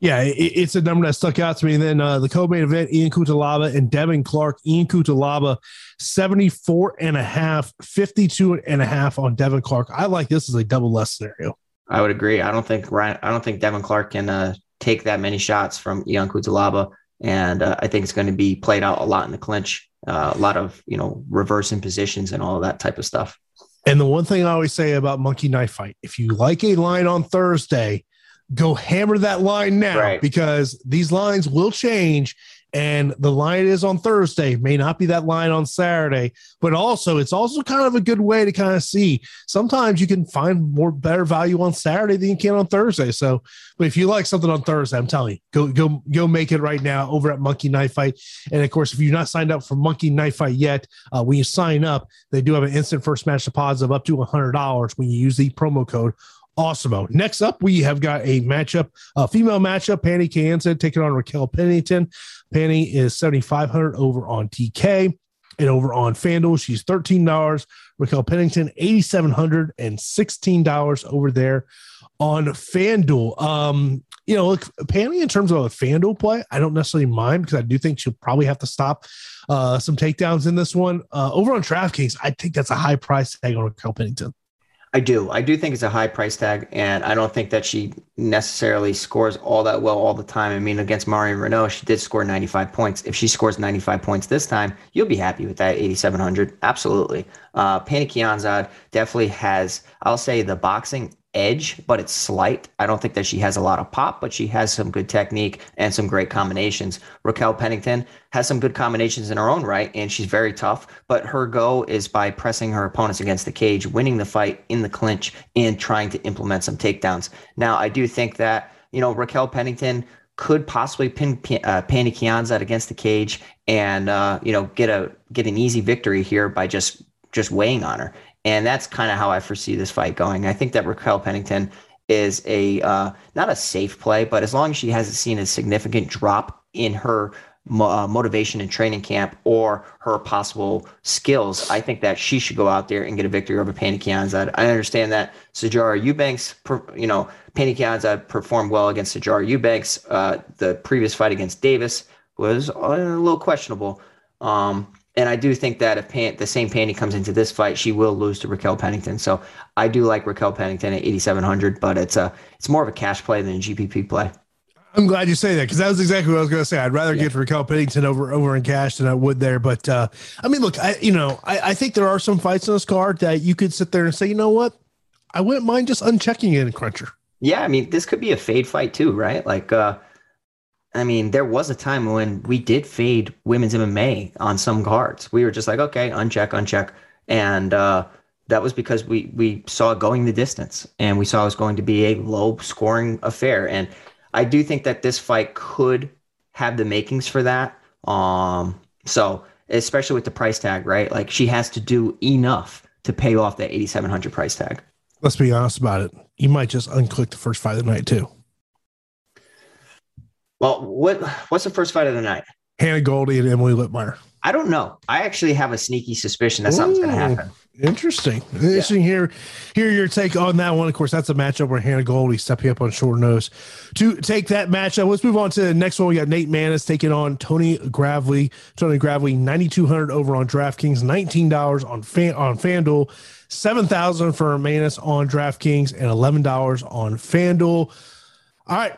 [SPEAKER 2] Yeah, it, it's a number that stuck out to me. And then uh, the co-main event, Ian Cutelaba and Devin Clark. Ian Cutelaba, 74 and a half, 52 and a half on Devin Clark. I like this as a double less scenario.
[SPEAKER 3] I would agree. I don't think Ryan, I don't think Devin Clark can uh, take that many shots from Ian Cutelaba. And uh, I think it's going to be played out a lot in the clinch, uh, a lot of, you know, reversing positions and all that type of stuff.
[SPEAKER 2] And the one thing I always say about Monkey Knife Fight, if you like a line on Thursday, go hammer that line now
[SPEAKER 3] Right.
[SPEAKER 2] because these lines will change. And the line is on Thursday may not be that line on Saturday, but also it's also kind of a good way to kind of see. Sometimes you can find more better value on Saturday than you can on Thursday. So, but if you like something on Thursday, I'm telling you, go go go make it right now over at Monkey Knife Fight. And of course, if you're not signed up for Monkey Knife Fight yet, uh, when you sign up, they do have an instant first match deposit of up to $100 when you use the promo code Awesemo. Next up, we have got a matchup, a female matchup. Pannie Kianzad taking on Raquel Pennington. Penny is 7,500 over on DK and over on FanDuel. She's $13. Raquel Pennington, 8,700 and $16 over there on FanDuel. Um, you know, look, Penny in terms of a FanDuel play, I don't necessarily mind because I do think she'll probably have to stop uh, some takedowns in this one. Uh, over on DraftKings, I think that's a high price tag on Raquel Pennington.
[SPEAKER 3] I do. I do think it's a high price tag, and I don't think that she necessarily scores all that well all the time. I mean, against Marion Reneau, she did score 95 points. If she scores 95 points this time, you'll be happy with that 8,700. Absolutely. Uh, Pannie Kianzad definitely has, I'll say, the boxing edge, but it's slight. I don't think that she has a lot of pop, but she has some good technique and some great combinations. Raquel Pennington has some good combinations in her own right, and she's very tough, but her go is by pressing her opponents against the cage, winning the fight in the clinch, and trying to implement some takedowns. Now, I do think that, you know, Raquel Pennington could possibly pin uh, Pannie Kianzad against the cage and, uh, you know, get a get an easy victory here by just just weighing on her. And that's kind of how I foresee this fight going. I think that Raquel Pennington is a uh, not a safe play, but as long as she hasn't seen a significant drop in her uh, motivation in training camp or her possible skills, I think that she should go out there and get a victory over Kianzad. I understand that Sijara Eubanks, you know, Kianzad performed well against Sijara Eubanks. Uh, the previous fight against Davis was a little questionable. Um, and I do think that if Pan, the same Panty comes into this fight, she will lose to Raquel Pennington. So I do like Raquel Pennington at 8,700, but it's a it's more of a cash play than a GPP play.
[SPEAKER 2] I'm glad you say that because that was exactly what I was going to say. I'd rather
[SPEAKER 3] Yeah.
[SPEAKER 2] get Raquel Pennington over over in cash than I would there. But uh, I mean, look, I you know, I, I think there are some fights on this card that you could sit there and say, you know what, I wouldn't mind just unchecking it in Cruncher.
[SPEAKER 3] Yeah, I mean, this could be a fade fight too, right? Like, uh, I mean, there was a time when we did fade women's MMA on some cards. We were just like, okay, uncheck, uncheck, and uh, that was because we we saw going the distance, and we saw it was going to be a low scoring affair. And I do think that this fight could have the makings for that. Um, so especially with the price tag, right? Like she has to do enough to pay off that eighty seven hundred price tag.
[SPEAKER 2] Let's be honest about it. You might just unclick the first fight of the night too.
[SPEAKER 3] Well, what what's the first fight of the night?
[SPEAKER 2] Hannah Goldy and Emily Whitmire.
[SPEAKER 3] I don't know. I actually have a sneaky suspicion that something's going to happen.
[SPEAKER 2] Interesting. Interesting. Hear, hear your take on that one. Of course, that's a matchup where Hannah Goldy stepping up on short nose to take that matchup. Let's move on to the next one. We got Nate Maness taking on Tony Gravely. Tony Gravely, 9,200 over on DraftKings, $19 on fan, on FanDuel, 7,000 for Maness on DraftKings, and $11 on FanDuel. All right.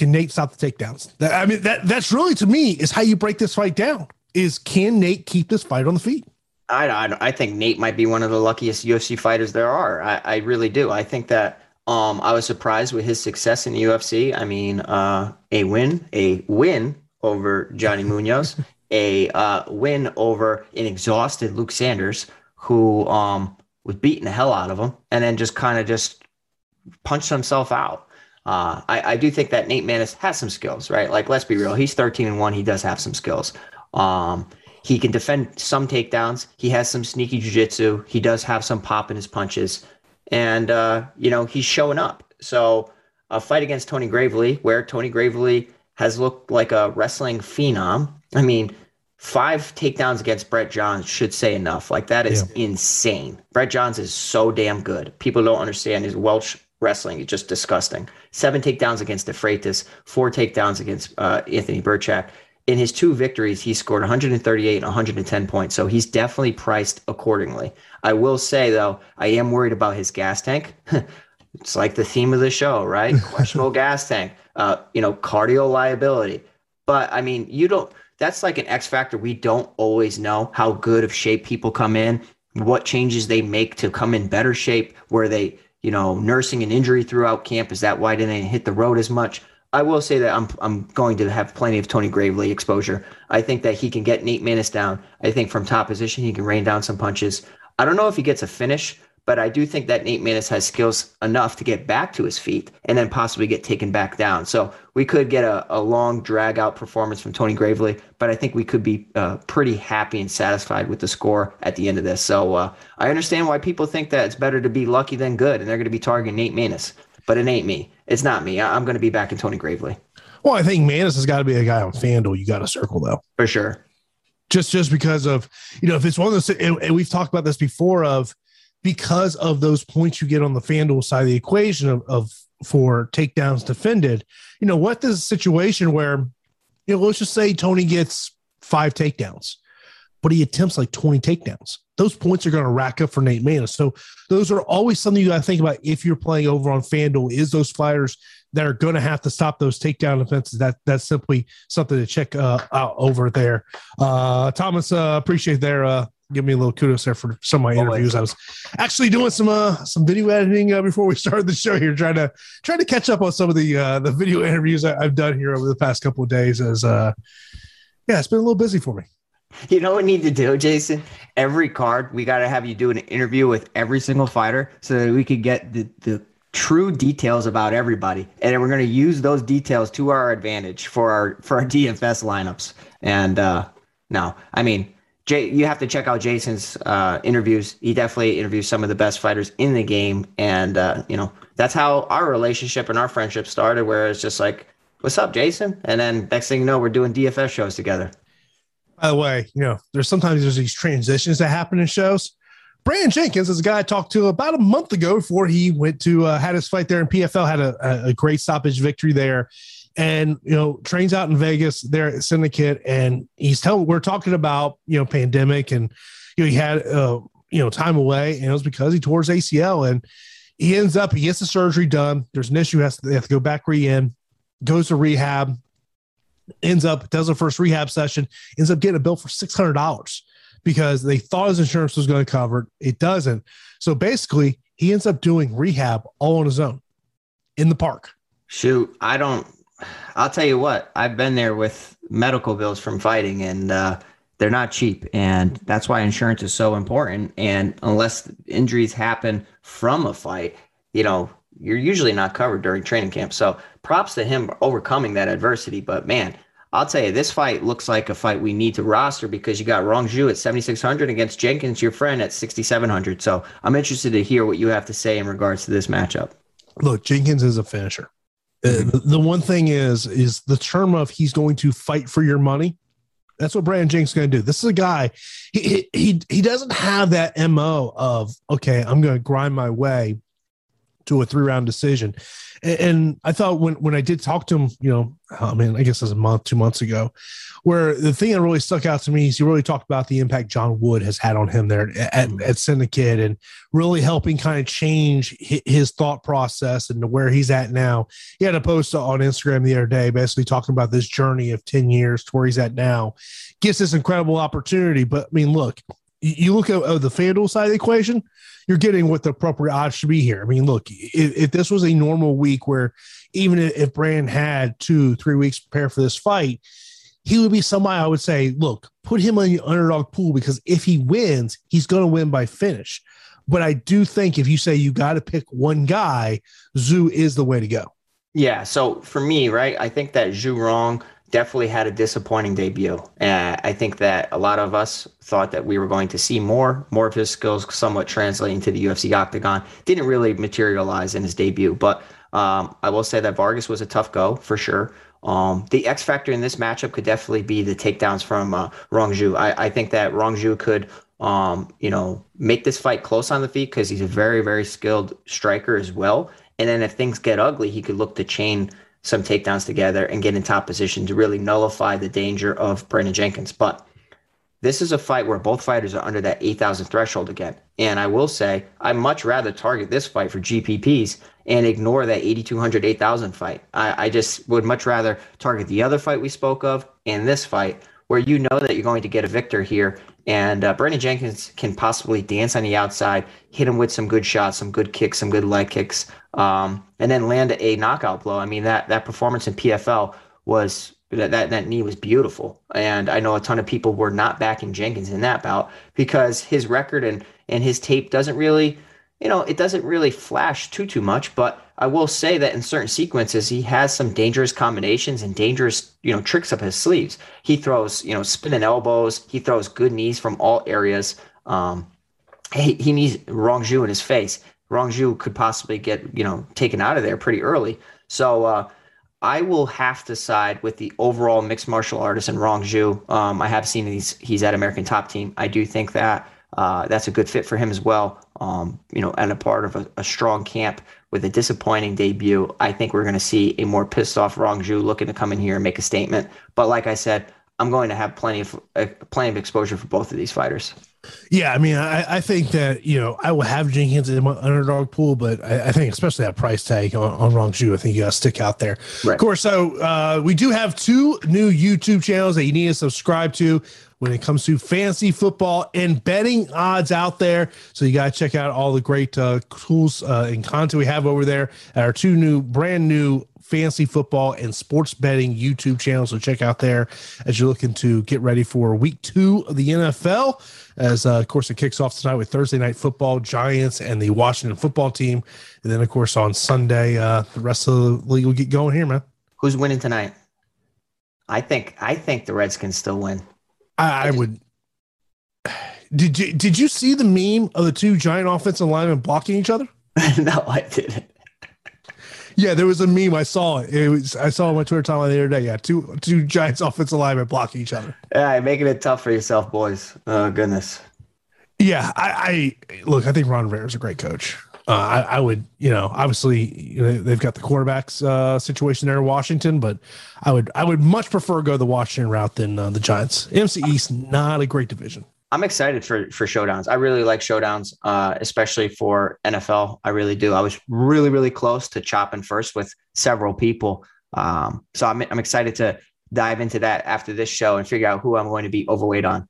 [SPEAKER 2] Can Nate stop the takedowns? That, I mean, that that's really to me is how you break this fight down. Is can Nate keep this fight on the feet?
[SPEAKER 3] I, I, I think Nate might be one of the luckiest UFC fighters there are. I, I really do. I think that um, I was surprised with his success in the UFC. I mean, uh, a win, a win over Johnny Munoz, a uh, win over an exhausted Luke Sanders, who um, was beating the hell out of him, and then just kind of just punched himself out. Uh, I, I do think that Nate Maness has some skills, right? Like, let's be real. He's 13 and one. He does have some skills. Um, he can defend some takedowns. He has some sneaky jiu-jitsu. He does have some pop in his punches. And, uh, you know, he's showing up. So a fight against Tony Gravely, where Tony Gravely has looked like a wrestling phenom. I mean, five takedowns against Brett Johns should say enough. Like that is yeah. insane. Brett Johns is so damn good. People don't understand his Welsh wrestling. It's just disgusting. Seven takedowns against DeFreitas, four takedowns against uh, Anthony Birchak. in his two victories, he scored 138 and 110 points. So he's definitely priced accordingly. I will say, though, I am worried about his gas tank. it's like the theme of the show, right? Questionable gas tank, uh, you know, cardio liability. But I mean, you don't, that's like an X factor. We don't always know how good of shape people come in, what changes they make to come in better shape, where they, you know, nursing an injury throughout camp. Is that why didn't they hit the road as much? I will say that I'm I'm going to have plenty of Tony Gravely exposure. I think that he can get Nate Maness down. I think from top position he can rain down some punches. I don't know if he gets a finish, but I do think that Nate Maness has skills enough to get back to his feet and then possibly get taken back down. So we could get a, a long drag out performance from Tony Gravely, but I think we could be uh, pretty happy and satisfied with the score at the end of this. So uh, I understand why people think that it's better to be lucky than good, and they're going to be targeting Nate Maness but it ain't me. It's not me. I- am going to be back in Tony Gravely.
[SPEAKER 2] Well, I think Maness has got to be a guy on FanDuel. You got to circle though,
[SPEAKER 3] for sure.
[SPEAKER 2] Just just because of you know if it's one of those, and we've talked about this before of because of those points you get on the FanDuel side of the equation of, of for takedowns defended. You know what? This situation where you know let's just say Tony gets five takedowns, but he attempts like 20 takedowns those points are going to rack up for Nate Maness. So those are always something you got to think about if you're playing over on FanDuel. Is those fighters that are going to have to stop those takedown offenses? That that's simply something to check uh, out over there. Uh, Thomas, uh, appreciate there. Give me a little kudos there for some of my interviews. I was actually doing some uh, some video editing uh, before we started the show here, trying to trying to catch up on some of the uh, the video interviews I, have done here over the past couple of days. As uh, yeah, it's been a little busy for me.
[SPEAKER 3] You know what we need to do, Jason? Every card, we got to have you do an interview with every single fighter so that we could get the, the true details about everybody. And we're going to use those details to our advantage for our for our DFS lineups. And uh no, I mean, Jay, you have to check out Jason's uh, interviews. He definitely interviews some of the best fighters in the game, and uh, you know that's how our relationship and our friendship started. Where it's just like, "What's up, Jason?" And then next thing you know, we're doing DFS shows together.
[SPEAKER 2] By the way, you know, there's sometimes there's these transitions that happen in shows. Brandon Jenkins is a guy I talked to about a month ago before he went to uh, had his fight there in PFL, had a, a great stoppage victory there, and you know trains out in Vegas there at Syndicate, and he's telling we're talking about you know pandemic and you know he had uh, you know time away, and it was because he tore his ACL, and he ends up he gets the surgery done. There's an issue, has to, they have to go back re in, goes to rehab, ends up does the first rehab session, ends up getting a bill for six hundred dollars because they thought his insurance was going to cover it. It doesn't. So basically, he ends up doing rehab all on his own in the park.
[SPEAKER 3] Shoot, I don't. I'll tell you what. I've been there with medical bills from fighting, and uh, they're not cheap, and that's why insurance is so important. And unless injuries happen from a fight, you know, you're usually not covered during training camp. So props to him overcoming that adversity. But man, I'll tell you, this fight looks like a fight we need to roster because you got Rong Zhu at 7,600 against Jenkins, your friend, at 6,700. So I'm interested to hear what you have to say in regards to this matchup.
[SPEAKER 2] Look, Jenkins is a finisher. Mm-hmm. Uh, the one thing is, is the term of he's going to fight for your money. That's what Brandon Jenkins is going to do. This is a guy. He he he doesn't have that mo of okay, I'm going to grind my way to a three round decision. And, and, I thought when when I did talk to him, you know, oh, I mean, I guess it was a month, two months ago, where the thing that really stuck out to me is he really talked about the impact John Wood has had on him there at, at Syndicate and really helping kind of change his thought process and where he's at now. He had a post on Instagram the other day, basically talking about this journey of 10 years to where he's at now. Gets this incredible opportunity. But I mean, look, you look at the FanDuel side of the equation, you're getting what the appropriate odds should be here. I mean, look, if, if this was a normal week where even if Brand had two, three weeks prepare for this fight, he would be somebody I would say, look, put him in the underdog pool because if he wins, he's going to win by finish. But I do think if you say you got to pick one guy, Zhu is the way to go.
[SPEAKER 3] Yeah. So for me, right, I think that Zhu Rong definitely had a disappointing debut. And I think that a lot of us thought that we were going to see more, more of his skills somewhat translating to the UFC octagon. Didn't really materialize in his debut, but um, I will say that Vargas was a tough go for sure. Um, the X factor in this matchup could definitely be the takedowns from uh, Rong Zhu. I, I think that Rong Zhu could, um, you know, make this fight close on the feet because he's a very, very skilled striker as well. And then if things get ugly, he could look to chain some takedowns together and get in top position to really nullify the danger of Brandon Jenkins. But this is a fight where both fighters are under that 8,000 threshold again. And I will say, I much rather target this fight for GPPs and ignore that 8,200, 8,000 fight. I, I just would much rather target the other fight we spoke of and this fight where you know that you're going to get a victor here. And uh, Brandon Jenkins can possibly dance on the outside, hit him with some good shots, some good kicks, some good leg kicks, um, and then land a knockout blow. I mean, that that performance in PFL was that, that that knee was beautiful. And I know a ton of people were not backing Jenkins in that bout because his record and and his tape doesn't really, you know, it doesn't really flash too too much. But I will say that in certain sequences, he has some dangerous combinations and dangerous, you know, tricks up his sleeves. He throws, you know, spinning elbows. He throws good knees from all areas. Um, he, he needs Rong Zhu in his face. Rong Zhu could possibly get, you know, taken out of there pretty early. So uh, I will have to side with the overall mixed martial artist and Rong Zhu. Um, I have seen he's he's at American Top Team. I do think that uh, that's a good fit for him as well. Um, you know, and a part of a, a, strong camp with a disappointing debut. I think we're going to see a more pissed off Rong Zhu looking to come in here and make a statement. But like I said, I'm going to have plenty of uh, plenty of exposure for both of these fighters.
[SPEAKER 2] Yeah, I mean, I, I think that you know I will have Jenkins in my underdog pool, but I, I think especially that price tag on, on Rong Zhu, I think you got to stick out there. Right. Of course, so uh, we do have two new YouTube channels that you need to subscribe to when it comes to fantasy football and betting odds out there. So you got to check out all the great uh, tools uh, and content we have over there at our two new, brand new fantasy football and sports betting YouTube channels. So check out there as you're looking to get ready for week two of the NFL. As uh, of course it kicks off tonight with Thursday night football, Giants and the Washington football team, and then of course on Sunday uh, the rest of the league will get going here, man.
[SPEAKER 3] Who's winning tonight? I think I think the Redskins still win.
[SPEAKER 2] I, I would. Did you did you see the meme of the two giant offensive linemen blocking each other?
[SPEAKER 3] no, I didn't.
[SPEAKER 2] Yeah, there was a meme. I saw it. It was I saw it on my Twitter timeline the other day. Yeah, two two Giants offensive linemen blocking each other.
[SPEAKER 3] Yeah, making it tough for yourself, boys. Oh goodness.
[SPEAKER 2] Yeah, I, I look. I think Ron Rivera is a great coach. Uh, I, I, would, you know, obviously you know, they've got the quarterbacks uh, situation there in Washington, but I would, I would much prefer go the Washington route than uh, the Giants. NFC East, not a great division.
[SPEAKER 3] I'm excited for for showdowns. I really like showdowns, uh, especially for NFL. I really do. I was really, really close to chopping first with several people, um, so I'm I'm excited to dive into that after this show and figure out who I'm going to be overweight on.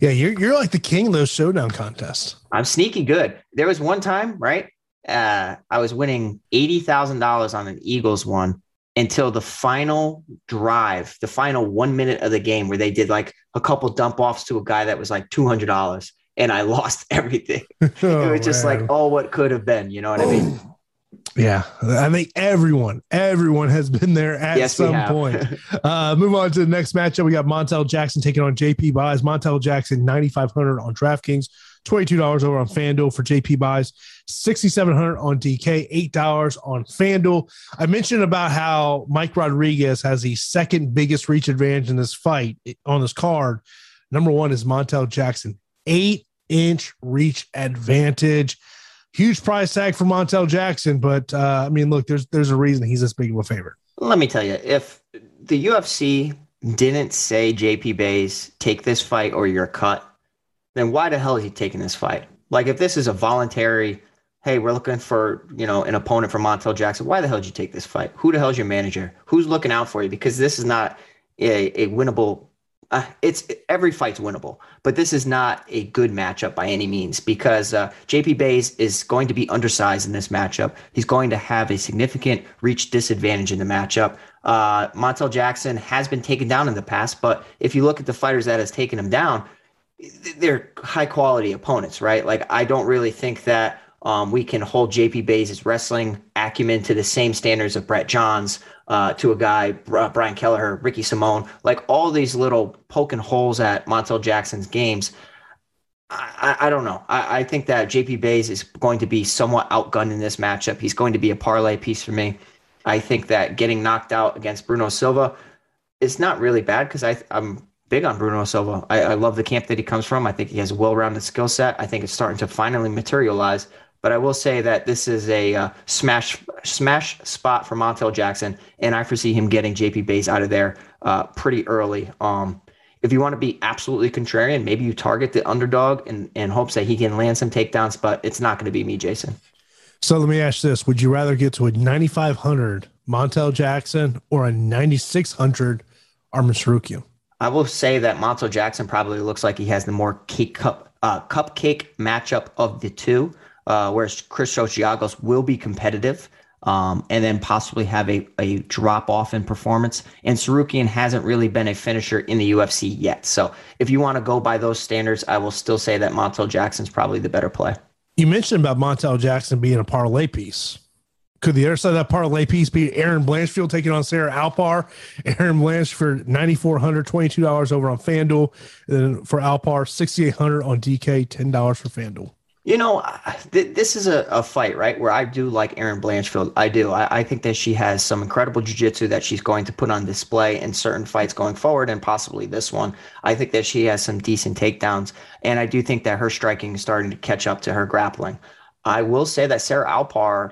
[SPEAKER 2] Yeah, you're you're like the king of those showdown contests.
[SPEAKER 3] I'm sneaky good. There was one time, right? Uh, I was winning eighty thousand dollars on an Eagles one until the final drive, the final one minute of the game, where they did like a couple dump offs to a guy that was like two hundred dollars, and I lost everything. oh, it was just man. like, oh, what could have been. You know what I mean?
[SPEAKER 2] Yeah, I think everyone, everyone has been there at yes, some point. uh, move on to the next matchup. We got Montel Jackson taking on JP Buys. Montel Jackson, 9,500 on DraftKings, $22 over on FanDuel for JP Buys, 6,700 on DK, $8 on FanDuel. I mentioned about how Mike Rodriguez has the second biggest reach advantage in this fight on this card. Number one is Montel Jackson, eight inch reach advantage huge price tag for Montel Jackson, but uh, I mean, look, there's there's a reason he's this big of a favorite.
[SPEAKER 3] Let me tell you, if the UFC didn't say JP Buys take this fight or you're cut, then why the hell is he taking this fight? Like, if this is a voluntary, hey, we're looking for you know an opponent for Montel Jackson, why the hell did you take this fight? Who the hell's your manager? Who's looking out for you? Because this is not a, a winnable uh, it's every fight's winnable, but this is not a good matchup by any means because uh, JP Buys is going to be undersized in this matchup. He's going to have a significant reach disadvantage in the matchup. Uh, Montel Jackson has been taken down in the past, but if you look at the fighters that has taken him down, they're high quality opponents, right? Like I don't really think that um, we can hold JP Buys' wrestling acumen to the same standards of Brett Johns, uh, to a guy, Brian Kelleher, Ricky Simon, like all these little poking holes at Montel Jackson's games. I, I, don't know. I, I, think that JP Buys is going to be somewhat outgunned in this matchup. He's going to be a parlay piece for me. I think that getting knocked out against Bruno Silva is not really bad because I'm big on Bruno Silva. I, I, love the camp that he comes from. I think he has a well-rounded skill set. I think it's starting to finally materialize. But I will say that this is a uh, smash smash spot for Montel Jackson, and I foresee him getting JP Buys out of there uh, pretty early. Um, if you want to be absolutely contrarian, maybe you target the underdog and in hopes that he can land some takedowns, but it's not going to be me, Jason.
[SPEAKER 2] So let me ask this: Would you rather get to a 9,500 Montel Jackson or a 9,600 Arman Tsarukyan?
[SPEAKER 3] I will say that Montel Jackson probably looks like he has the more cake cup uh, cupcake matchup of the two, uh, whereas Chris Giagos will be competitive um, and then possibly have a, a drop off in performance. And Tsarukyan hasn't really been a finisher in the UFC yet. So if you want to go by those standards, I will still say that Montel Jackson's probably the better play.
[SPEAKER 2] You mentioned about Montel Jackson being a parlay piece. Could the other side of that parlay piece be Erin Blanchfield taking on Sarah Alpar? Erin Blanchfield, $9,400, $22 over on FanDuel. And then for Alpar, 6,800 on DK, $10 for FanDuel.
[SPEAKER 3] You know, th- this is a, a fight, right? Where I do like Erin Blanchfield. I do. I, I think that she has some incredible jiu-jitsu that she's going to put on display in certain fights going forward, and possibly this one. I think that she has some decent takedowns, and I do think that her striking is starting to catch up to her grappling. I will say that Sarah Alpar,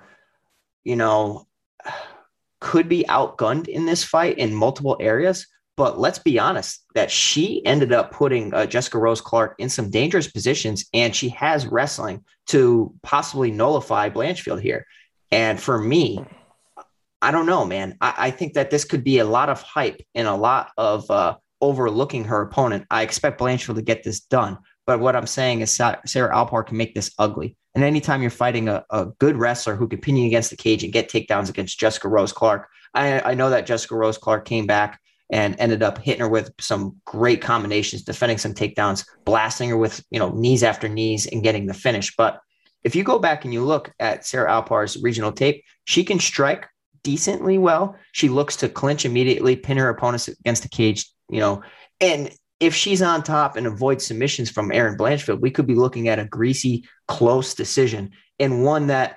[SPEAKER 3] you know, could be outgunned in this fight in multiple areas, but let's be honest, that she ended up putting uh, Jessica Rose Clark in some dangerous positions, and she has wrestling to possibly nullify Blanchfield here. And for me, I don't know, man. I, I think that this could be a lot of hype and a lot of uh, overlooking her opponent. I expect Blanchfield to get this done. But what I'm saying is Sarah Alpar can make this ugly. And anytime you're fighting a, a good wrestler who can pin you against the cage and get takedowns against Jessica Rose Clark, I, I know that Jessica Rose Clark came back and ended up hitting her with some great combinations, defending some takedowns, blasting her with, you know, knees after knees and getting the finish. But if you go back and you look at Sarah Alpar's regional tape, she can strike decently well. She looks to clinch immediately, pin her opponents against the cage, you know, and if she's on top and avoids submissions from Erin Blanchfield, we could be looking at a greasy, close decision and one that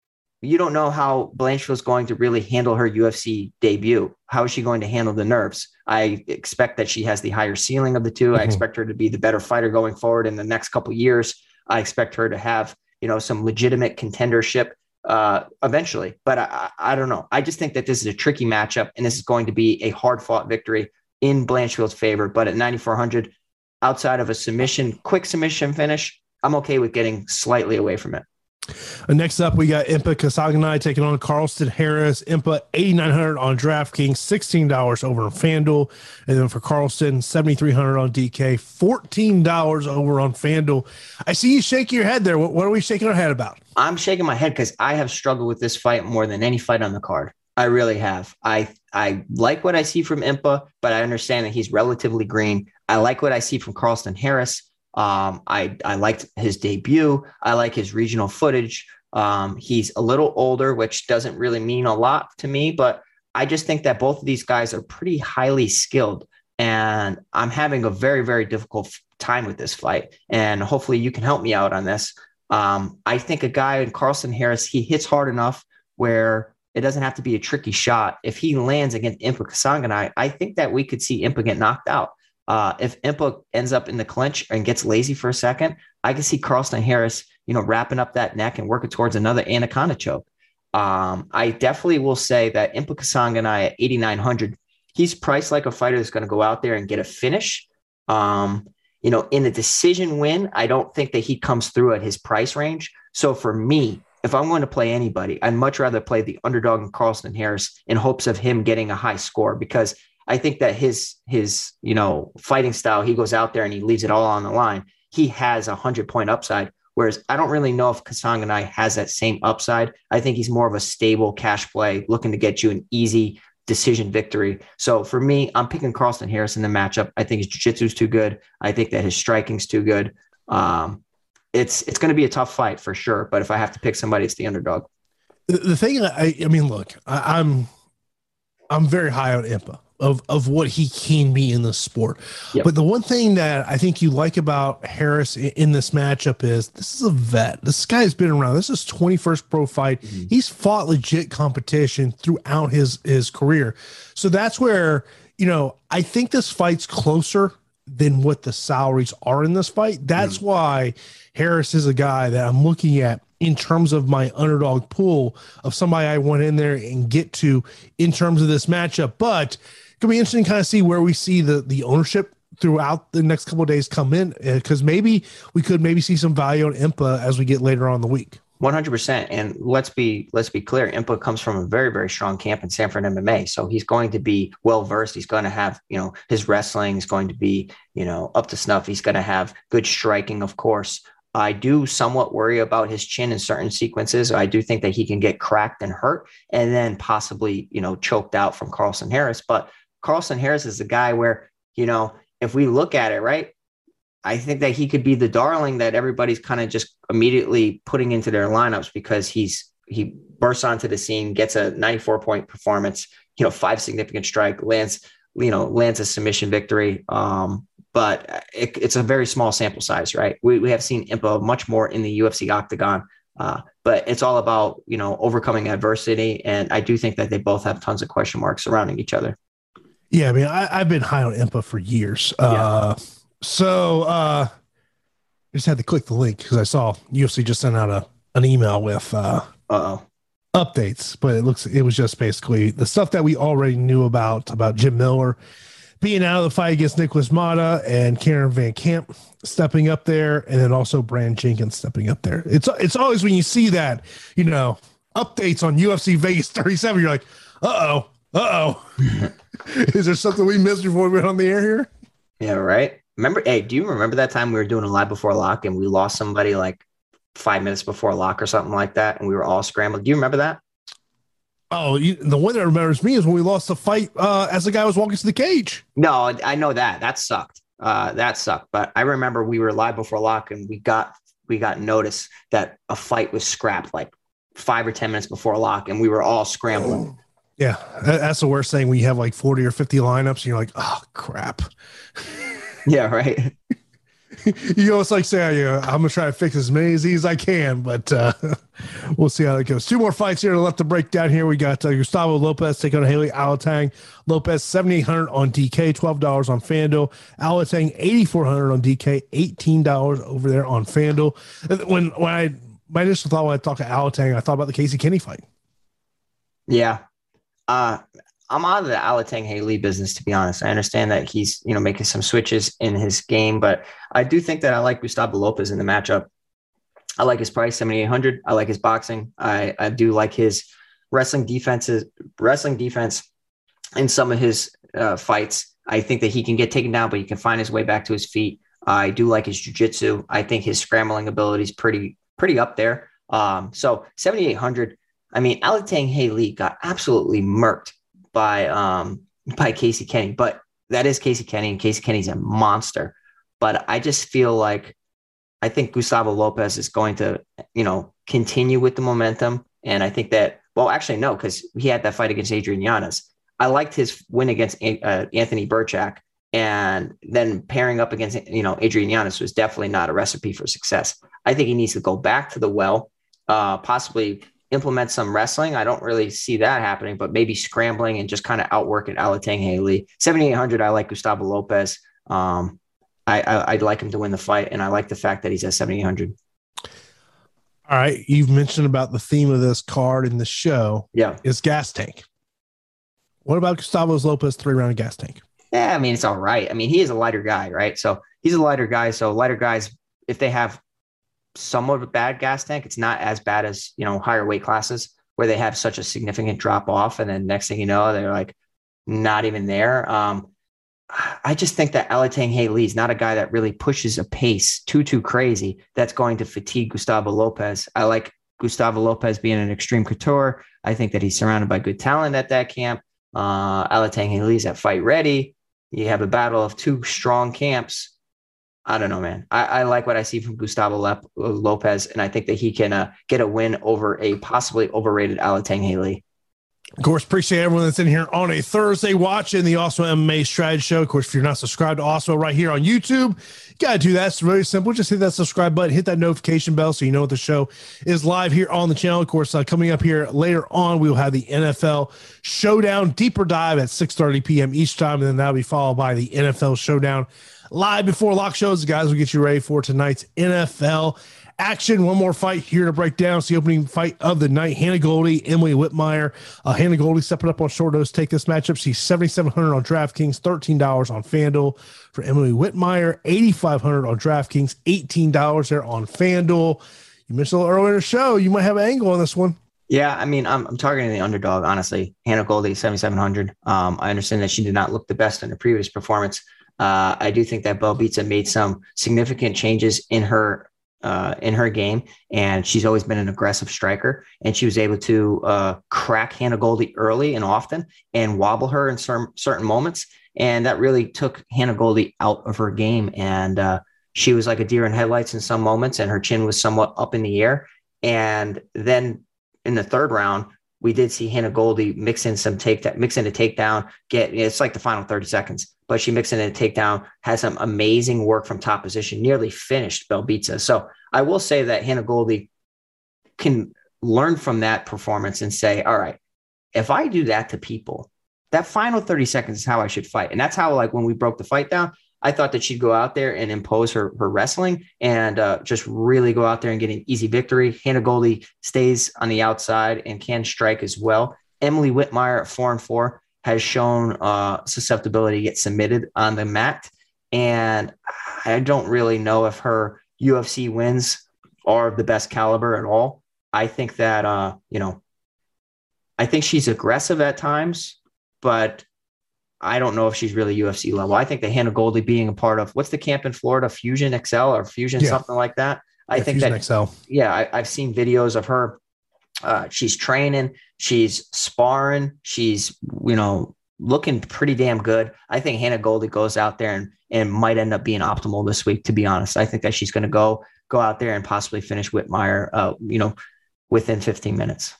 [SPEAKER 3] you don't know how Blanchfield's going to really handle her UFC debut. How is she going to handle the nerves? I expect that she has the higher ceiling of the 2 mm-hmm. I expect her to be the better fighter going forward in the next couple years. I expect her to have, you know, some legitimate contendership uh, eventually. But I, I don't know. I just think that this is a tricky matchup, and this is going to be a hard fought victory in Blanchfield's favor. But at 9,400, outside of a submission, quick submission finish, I'm okay with getting slightly away from it.
[SPEAKER 2] Uh, next up, we got Impa Kasanganay taking on Carlston Harris. Impa 8900 on DraftKings, $16 over on FanDuel. And then for Carlston, 7300 on DK, $14 over on FanDuel. I see you shaking your head there. What, what are we shaking our head about?
[SPEAKER 3] I'm shaking my head because I have struggled with this fight more than any fight on the card. I really have. I I like what I see from Impa, but I understand that he's relatively green. I like what I see from Carlston Harris. Um, I I liked his debut. I like his regional footage. Um, he's a little older, which doesn't really mean a lot to me, but I just think that both of these guys are pretty highly skilled, and I'm having a very very difficult time with this fight. And hopefully, you can help me out on this. Um, I think a guy in Carlston Harris he hits hard enough where it doesn't have to be a tricky shot. If he lands against Impa Kasanganay, I think that we could see Impa get knocked out. Uh, if Impa ends up in the clinch and gets lazy for a second, I can see Carlston Harris, you know, wrapping up that neck and working towards another anaconda choke. Um, I definitely will say that Impa Kasanganay at 8,900, he's priced like a fighter that's going to go out there and get a finish. Um, you know, in a decision win, I don't think that he comes through at his price range. So for me, if I'm going to play anybody, I'd much rather play the underdog in Carlston Harris in hopes of him getting a high score because I think that his his you know fighting style, he goes out there and he leaves it all on the line. He has a hundred point upside. Whereas I don't really know if Kasanganay has that same upside. I think he's more of a stable cash play, looking to get you an easy decision victory. So for me, I'm picking Carlston Harris in the matchup. I think his jiu-jitsu is too good. I think that his striking's too good. Um, it's it's going to be a tough fight for sure. But if I have to pick somebody, it's the underdog.
[SPEAKER 2] The, the thing, I, I mean, look, I, I'm I'm very high on Impa of of what he can be in the sport. Yep. But the one thing that I think you like about Harris in, in, this matchup is this is a vet. This guy's been around. This is 21st pro fight. Mm-hmm. He's fought legit competition throughout his his career. So that's where, you know, I think this fight's closer than what the salaries are in this fight. That's mm-hmm. why Harris is a guy that I'm looking at in terms of my underdog pool of somebody I want in there and get to in terms of this matchup. But could be interesting to kind of see where we see the the ownership throughout the next couple days come in because uh, maybe we could maybe see some value on Impa as we get later on the week.
[SPEAKER 3] 100% and let's be let's be clear Impa comes from a very very strong camp in Sanford MMA so he's going to be well versed he's going to have you know his wrestling is going to be you know up to snuff he's going to have good striking of course I do somewhat worry about his chin in certain sequences. I do think that he can get cracked and hurt and then possibly, you know, choked out from Carlston Harris. But Carlston Harris is a guy where, you know, if we look at it, right, I think that he could be the darling that everybody's kind of just immediately putting into their lineups because he's he bursts onto the scene, gets a 94 point performance, you know, five significant strike, lands, you know, lands a submission victory. Um, but it, it's a very small sample size, right? We, we have seen Impa much more in the UFC octagon, uh, but it's all about you know overcoming adversity, and I do think that they both have tons of question marks surrounding each other.
[SPEAKER 2] Yeah, I mean, I, have been high on Impa for years. Uh, yeah. So uh, I just had to click the link because I saw UFC just sent out a an email with uh updates, but it looks it was just basically the stuff that we already knew about about Jim Miller being out of the fight against Nicolas Motta and Karen VanCamp stepping up there, and then also Brand Jenkins stepping up there. It's it's always when you see that, you know, updates on UFC Vegas 37, you're like, uh oh, uh oh. Is there something we missed before we went on the air here?
[SPEAKER 3] Yeah, right. Remember, hey, do you remember that time we were doing a live before lock and we lost somebody like five minutes before lock or something like that, and we were all scrambled? Do you remember that?
[SPEAKER 2] Oh, you, the one that remembers me is when we lost the fight uh, as the guy was walking to the cage.
[SPEAKER 3] No, I know that. That sucked. Uh, that sucked. But I remember we were live before lock, and we got we got notice that a fight was scrapped like five or ten minutes before lock, and we were all scrambling.
[SPEAKER 2] Yeah, that's the worst thing when you have like forty or fifty lineups, and you're like, oh crap.
[SPEAKER 3] Yeah, right.
[SPEAKER 2] you almost like say, yeah, I'm gonna try to fix as many of these as I can, but uh, we'll see how it goes. Two more fights here to left to break down. Here we got uh, Gustavo Lopez taking on Heili Alateng. Lopez 7,800 on DK, twelve dollars on Fanduel. Alateng 8,400 on DK, eighteen dollars over there on Fanduel. When when I my initial thought when I talked to Alateng, I thought about the Casey Kenney fight.
[SPEAKER 3] Yeah, uh, I'm out of the Alateng Heili business, to be honest. I understand that he's, you know, making some switches in his game, but I do think that I like Gustavo Lopez in the matchup. I like his price, 7,800. I like his boxing. I, I do like his wrestling defenses, wrestling defense in some of his uh, fights. I think that he can get taken down, but he can find his way back to his feet. I do like his jujitsu. I think his scrambling ability is pretty, pretty up there. Um, so 7,800. I mean, Alateng Heili got absolutely murked by um by Casey Kenney, but that is Casey Kenney, and Casey Kenney's a monster. But I just feel like I think Gustavo Lopez is going to, you know, continue with the momentum. And I think that, well, actually, no, because he had that fight against Adrian Yanez. I liked his win against uh, Anthony Birchak. And then pairing up against, you know, Adrian Yanez was definitely not a recipe for success. I think he needs to go back to the well, uh, possibly implement some wrestling. I don't really see that happening, but maybe scrambling and just kind of outwork outworking Alateng Heili. 7,800, I like Gustavo Lopez. Um, I, I, would like him to win the fight, and I like the fact that he's at 7,800.
[SPEAKER 2] All right. You've mentioned about the theme of this card in the show.
[SPEAKER 3] Yeah.
[SPEAKER 2] Is gas tank. What about Gustavo Lopez three round gas tank?
[SPEAKER 3] Yeah, I mean, it's all right. I mean, he is a lighter guy, right? So he's a lighter guy. So lighter guys, if they have somewhat of a bad gas tank, it's not as bad as, you know, higher weight classes where they have such a significant drop off. And then next thing you know, they're like not even there. Um, I just think that Alateng Heili is not a guy that really pushes a pace too, too crazy that's going to fatigue Gustavo Lopez. I like Gustavo Lopez being an Xtreme Couture. I think that he's surrounded by good talent at that camp. Uh, Alateng Heili's at fight ready. You have a battle of two strong camps. I don't know, man. I, I like what I see from Gustavo Lep- Lopez, and I think that he can uh, get a win over a possibly overrated Alateng Heili.
[SPEAKER 2] Of course, appreciate everyone that's in here on a Thursday watching the Awesemo MMA Strategy Show. Of course, if you're not subscribed to Awesemo right here on YouTube, you got to do that. It's really simple. Just hit that subscribe button, hit that notification bell so you know what the show is live here on the channel. Of course, uh, coming up here later on, we will have the NFL Showdown deeper dive at 6.30 p.m. each time, and then that'll be followed by the NFL Showdown live before lock shows. Guys, will get you ready for tonight's NFL action. One more fight here to break down. It's the opening fight of the night. Hannah Goldy, Emily Whitmire. Uh, Hannah Goldy stepping up on short notice. Take this matchup. She's 7700 on DraftKings, $13 on FanDuel. For Emily Whitmire, 8500 on DraftKings, $18 there on FanDuel. You mentioned a little earlier in the show. You might have an angle on this one.
[SPEAKER 3] Yeah, I mean, I'm, I'm targeting the underdog, honestly. Hannah Goldy, 7,700. Um, I understand that she did not look the best in her previous performance. Uh, I do think that Belbita made some significant changes in her uh, in her game, and she's always been an aggressive striker. And she was able to uh, crack Hannah Goldy early and often, and wobble her in certain certain moments. And that really took Hannah Goldy out of her game. And uh, she was like a deer in headlights in some moments, and her chin was somewhat up in the air. And then in the third round, we did see Hannah Goldy mix in some take that mix in a takedown. Get it's like the final 30 seconds, but she mixed in a takedown, has some amazing work from top position, nearly finished Belbita. So I will say that Hannah Goldy can learn from that performance and say, all right, if I do that to people, that final 30 seconds is how I should fight. And that's how, like, when we broke the fight down, I thought that she'd go out there and impose her, her wrestling and uh, just really go out there and get an easy victory. Hannah Goldy stays on the outside and can strike as well. Emily Whitmire at four and four has shown uh, susceptibility to get submitted on the mat. And I don't really know if her UFC wins are of the best caliber at all. I think that, uh, you know, I think she's aggressive at times, but I don't know if she's really UFC level. I think that Hannah Goldy being a part of what's the camp in Florida, Fusion XL or Fusion yeah. something like that. I yeah, think Fusion that XL. Yeah, I, have seen videos of her. Uh, she's training, she's sparring, she's you know looking pretty damn good. I think Hannah Goldy goes out there and and might end up being optimal this week. To be honest, I think that she's going to go go out there and possibly finish Whitmire, uh, you know, within 15 minutes.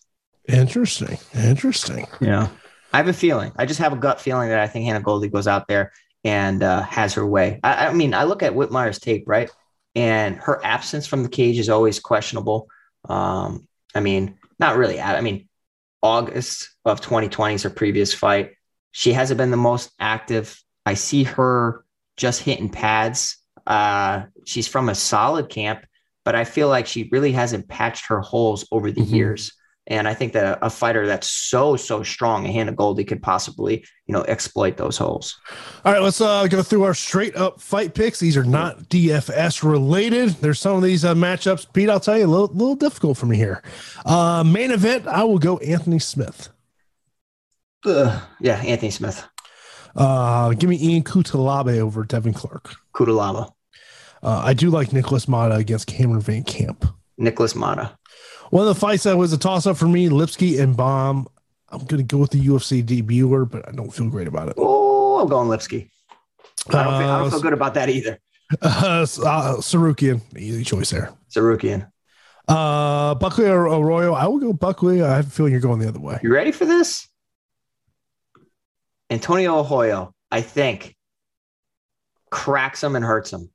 [SPEAKER 2] Interesting. Interesting.
[SPEAKER 3] Yeah. I have a feeling. I just have a gut feeling that I think Hannah Goldy goes out there and uh, has her way. I, I, mean, I look at Whitmire's tape, right? And her absence from the cage is always questionable. Um, I mean, not really. I mean, August of 2020 is her previous fight. She hasn't been the most active. I see her just hitting pads. Uh, she's from a solid camp, but I feel like she really hasn't patched her holes over the mm-hmm. years. And I think that a, fighter that's so, so strong, a Hannah Goldy could possibly, you know, exploit those holes.
[SPEAKER 2] All right, let's uh, go through our straight up fight picks. These are not DFS related. There's some of these uh, matchups, Pete, I'll tell you, a little, little difficult for me here. Uh, main event, I will go Anthony Smith.
[SPEAKER 3] Uh, yeah, Anthony Smith.
[SPEAKER 2] Uh, give me Ian Cutelaba over Devin Clark.
[SPEAKER 3] Cutelaba.
[SPEAKER 2] Uh, I do like Nicolas Motta against Cameron Van Camp.
[SPEAKER 3] Nicolas Motta.
[SPEAKER 2] One of the fights that was a toss up for me, Lipski and Bohm. I'm going to go with the UFC debuter, but I don't feel great about it.
[SPEAKER 3] Oh, I'm going Lipski. I don't, feel, I don't feel uh, good about that either.
[SPEAKER 2] Uh, uh, Tsarukyan, easy choice there.
[SPEAKER 3] Tsarukyan.
[SPEAKER 2] Uh, Buckley or Arroyo. I will go Buckley. I have a feeling you're going the other way.
[SPEAKER 3] You ready for this? Antonio Arroyo, I think, cracks him and hurts him.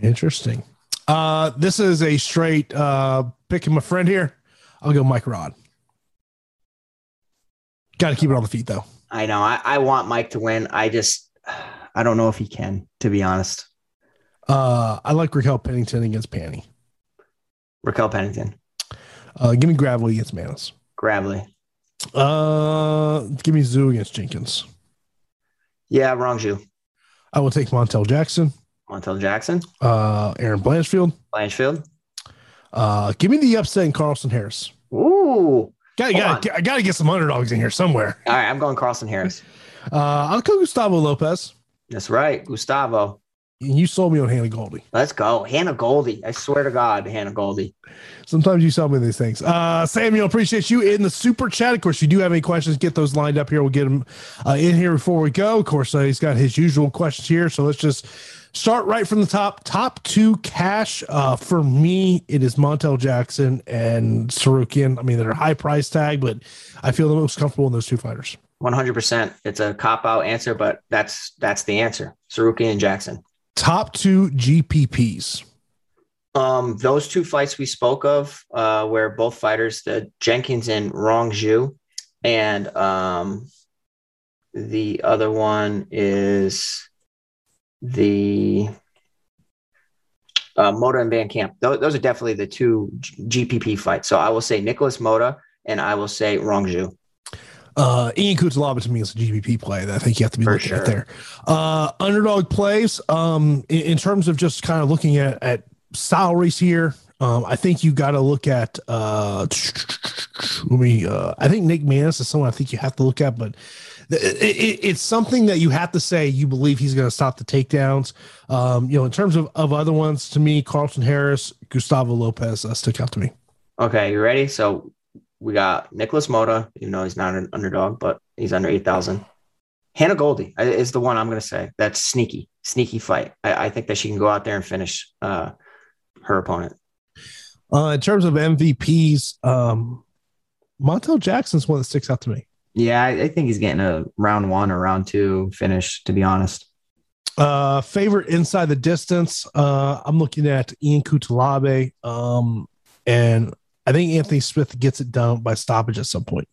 [SPEAKER 2] Interesting. Uh, this is a straight uh, picking my friend here. I'll go Mike Rod. Got to keep it on the feet though.
[SPEAKER 3] I know. I, I want Mike to win. I just, I don't know if he can, to be honest.
[SPEAKER 2] Uh, I like Raquel Pennington against Pannie.
[SPEAKER 3] Raquel Pennington.
[SPEAKER 2] Uh, give me Gravely against Maness.
[SPEAKER 3] Gravely.
[SPEAKER 2] Uh, give me Zhu against Jenkins.
[SPEAKER 3] Yeah, Rong Zhu.
[SPEAKER 2] I will take Montel Jackson.
[SPEAKER 3] Montel Jackson.
[SPEAKER 2] Uh, Erin Blanchfield.
[SPEAKER 3] Blanchfield.
[SPEAKER 2] Uh, give me the upset in Carlston Harris.
[SPEAKER 3] Ooh.
[SPEAKER 2] Got, got, I got to get some underdogs in here somewhere.
[SPEAKER 3] All right, I'm going Carlston Harris.
[SPEAKER 2] Uh, I'll go Gustavo Lopez.
[SPEAKER 3] That's right, Gustavo.
[SPEAKER 2] You sold me on Hannah Goldy.
[SPEAKER 3] Let's go, Hannah Goldy. I swear to God, Hannah Goldy.
[SPEAKER 2] Sometimes you sell me these things. Uh, Samuel, appreciate you in the super chat. Of course, if you do have any questions, get those lined up here. We'll get them uh, in here before we go. Of course, uh, he's got his usual questions here. So let's just start right from the top. Top two cash uh, for me, it is Montel Jackson and Tsarukyan. I mean, they're a high price tag, but I feel the most comfortable in those two fighters.
[SPEAKER 3] One hundred percent. It's a cop out answer, but that's that's the answer. Tsarukyan and Jackson.
[SPEAKER 2] Top two GPPs.
[SPEAKER 3] Um, those two fights we spoke of, uh, where both fighters, the Jenkins and Rong Zhu, and um, the other one is the uh, Motta and VanCamp. Those, those are definitely the two G- GPP fights. So I will say Nicolas Motta and I will say Rong Zhu.
[SPEAKER 2] Uh, Ian Cutelaba to me is a GPP play that I think you have to be
[SPEAKER 3] For
[SPEAKER 2] looking
[SPEAKER 3] sure.
[SPEAKER 2] at there. Uh, underdog plays, um, in, in terms of just kind of looking at, at salaries here, um, I think you got to look at, uh, let me, uh, I think Nick Maness is someone I think you have to look at, but it's something that you have to say you believe he's going to stop the takedowns. Um, you know, in terms of, of other ones, to me, Carlston Harris, Gustavo Lopez uh, stick out to me.
[SPEAKER 3] Okay, you ready? So we got Nicolas Motta, even though he's not an underdog, but he's under 8,000. Hannah Goldy is the one I'm going to say. That's sneaky, sneaky fight. I, I think that she can go out there and finish uh, her opponent.
[SPEAKER 2] Uh, in terms of MVPs, um, Montel Jackson's one that sticks out to me.
[SPEAKER 3] Yeah, I, I think he's getting a round one or round two finish, to be honest.
[SPEAKER 2] Uh, favorite inside the distance. Uh, I'm looking at Ian Cutelaba. Um, and I think Anthony Smith gets it done by stoppage at some point.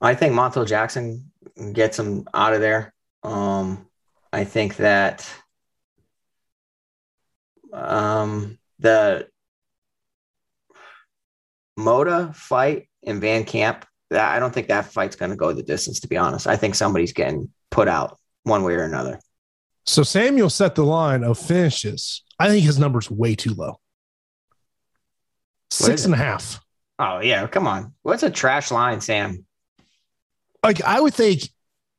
[SPEAKER 3] I think Montel Jackson gets him out of there. Um, I think that um, the Motta fight in VanCamp, that, I don't think that fight's going to go the distance, to be honest. I think somebody's getting put out one way or another.
[SPEAKER 2] So Samuel set the line of finishes. I think his number's way too low. Six and a half.
[SPEAKER 3] Oh, yeah. Come on. What's a trash line, Sam?
[SPEAKER 2] Like I would think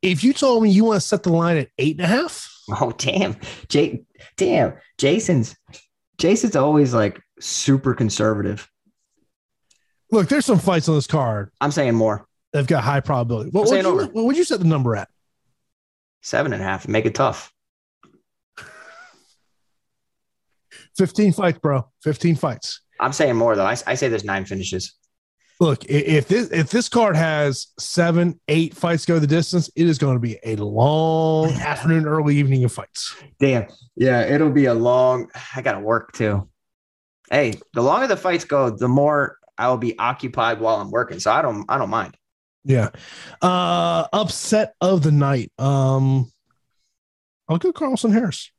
[SPEAKER 2] if you told me you want to set the line at eight and a half,
[SPEAKER 3] Oh, damn. Jay, damn. Jason's, Jason's always like super conservative.
[SPEAKER 2] Look, there's some fights on this card
[SPEAKER 3] I'm saying more.
[SPEAKER 2] They've got high probability. What would you,
[SPEAKER 3] over.
[SPEAKER 2] what would you set the number at?
[SPEAKER 3] Seven and a half. Make it tough.
[SPEAKER 2] 15 fights, bro. 15 fights.
[SPEAKER 3] I'm saying more though. I, I say there's nine finishes.
[SPEAKER 2] Look, if this if this card has seven, eight fights go the distance, it is going to be a long afternoon, early evening of fights.
[SPEAKER 3] Damn. Yeah, it'll be a long. I gotta work too. Hey, the longer the fights go, the more I will be occupied while I'm working. So I don't. I don't mind.
[SPEAKER 2] Yeah. Uh upset of the night. Um I'll go Carlston Harris.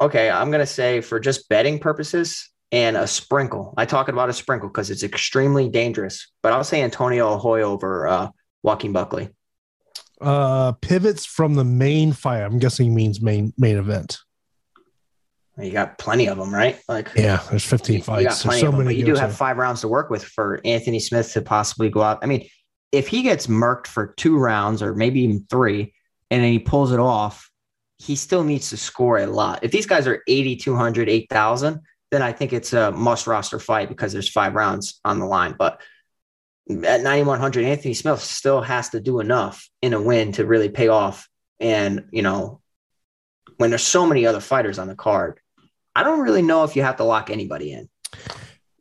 [SPEAKER 3] Okay, I'm gonna say for just betting purposes and a sprinkle. I talk about a sprinkle because it's extremely dangerous. But I'll say Antonio Arroyo over uh, Joaquin Buckley.
[SPEAKER 2] Uh pivots from the main fire. I'm guessing means main main event.
[SPEAKER 3] You got plenty of them, right? Like
[SPEAKER 2] Yeah, there's 15
[SPEAKER 3] You
[SPEAKER 2] fights. There's so
[SPEAKER 3] them,
[SPEAKER 2] many.
[SPEAKER 3] but you do have five rounds to work with for Anthony Smith to possibly go out. I mean, if he gets murked for two rounds or maybe even three, and then he pulls it off, he still needs to score a lot. If these guys are 80, 200, 8,000, then I think it's a must roster fight because there's five rounds on the line. But at 9,100, Anthony Smith still has to do enough in a win to really pay off. And, you know, when there's so many other fighters on the card, I don't really know if you have to lock anybody in.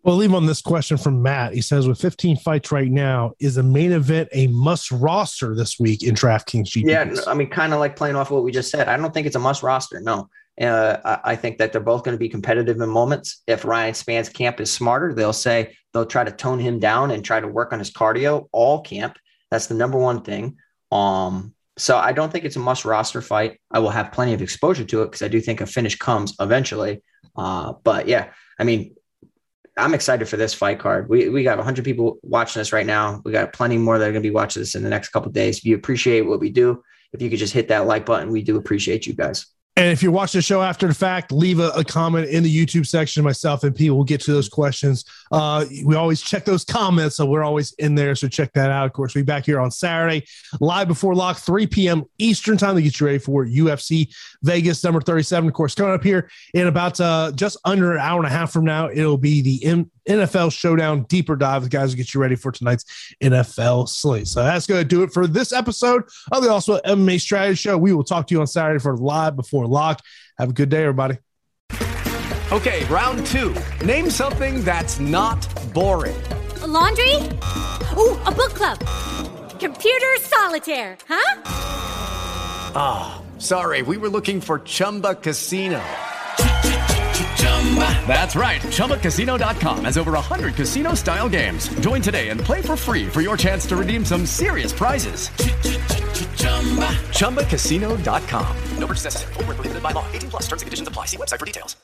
[SPEAKER 2] Well, leave on this question from Matt. He says, with 15 fights right now, is a main event a must roster this week in DraftKings GPPs?
[SPEAKER 3] Yeah, I mean, kind of like playing off what we just said. I don't think it's a must roster. No, uh, I, I think that they're both going to be competitive in moments. If Ryan Spann's camp is smarter, they'll say They'll try to tone him down and try to work on his cardio all camp. That's the number one thing. Um, so I don't think it's a must roster fight. I will have plenty of exposure to it because I do think a finish comes eventually. Uh, but yeah, I mean, I'm excited for this fight card. We we got 100 people watching this right now. We got plenty more that are going to be watching this in the next couple days. If you appreciate what we do, if you could just hit that like button, we do appreciate you guys.
[SPEAKER 2] And if you're watching the show after the fact, leave a, a, comment in the YouTube section. Myself and Pete will get to those questions. Uh, we always check those comments, so we're always in there. So check that out. Of course, be back here on Saturday, live before lock, 3 p.m. Eastern time to get you ready for UFC Vegas number 37. Of course, coming up here in about uh, just under an hour and a half from now, it'll be the M- NFL Showdown deeper dive. The guys will get you ready for tonight's NFL slate. So that's going to do it for this episode of the Awesemo MMA Strategy Show. We will talk to you on Saturday for live before lock. Have a good day, everybody.
[SPEAKER 4] Okay, round two. Name something that's not boring.
[SPEAKER 5] A laundry? Ooh, a book club. Computer solitaire, huh?
[SPEAKER 4] Ah, oh, sorry. We were looking for Chumba Casino. That's right. ChumbaCasino.com has over 100 casino style games. Join today and play for free for your chance to redeem some serious prizes. ChumbaCasino.com. No purchase necessary. Full prohibited by law. 18 plus terms and conditions apply. See website for details.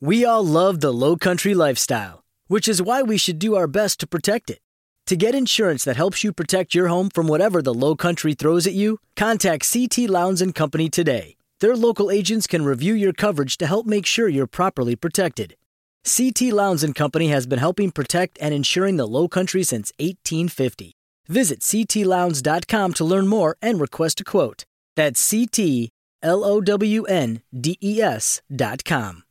[SPEAKER 6] We all love the low country lifestyle, which is why we should do our best to protect it. To get insurance that helps you protect your home from whatever the low country throws at you, contact CT Lowndes and Company today. Their local agents can review your coverage to help make sure you're properly protected. CT Lowndes and Company has been helping protect and insuring the Low Country since 1850. Visit ctlowndes.com to learn more and request a quote. That's CT L O W N D E S dot com.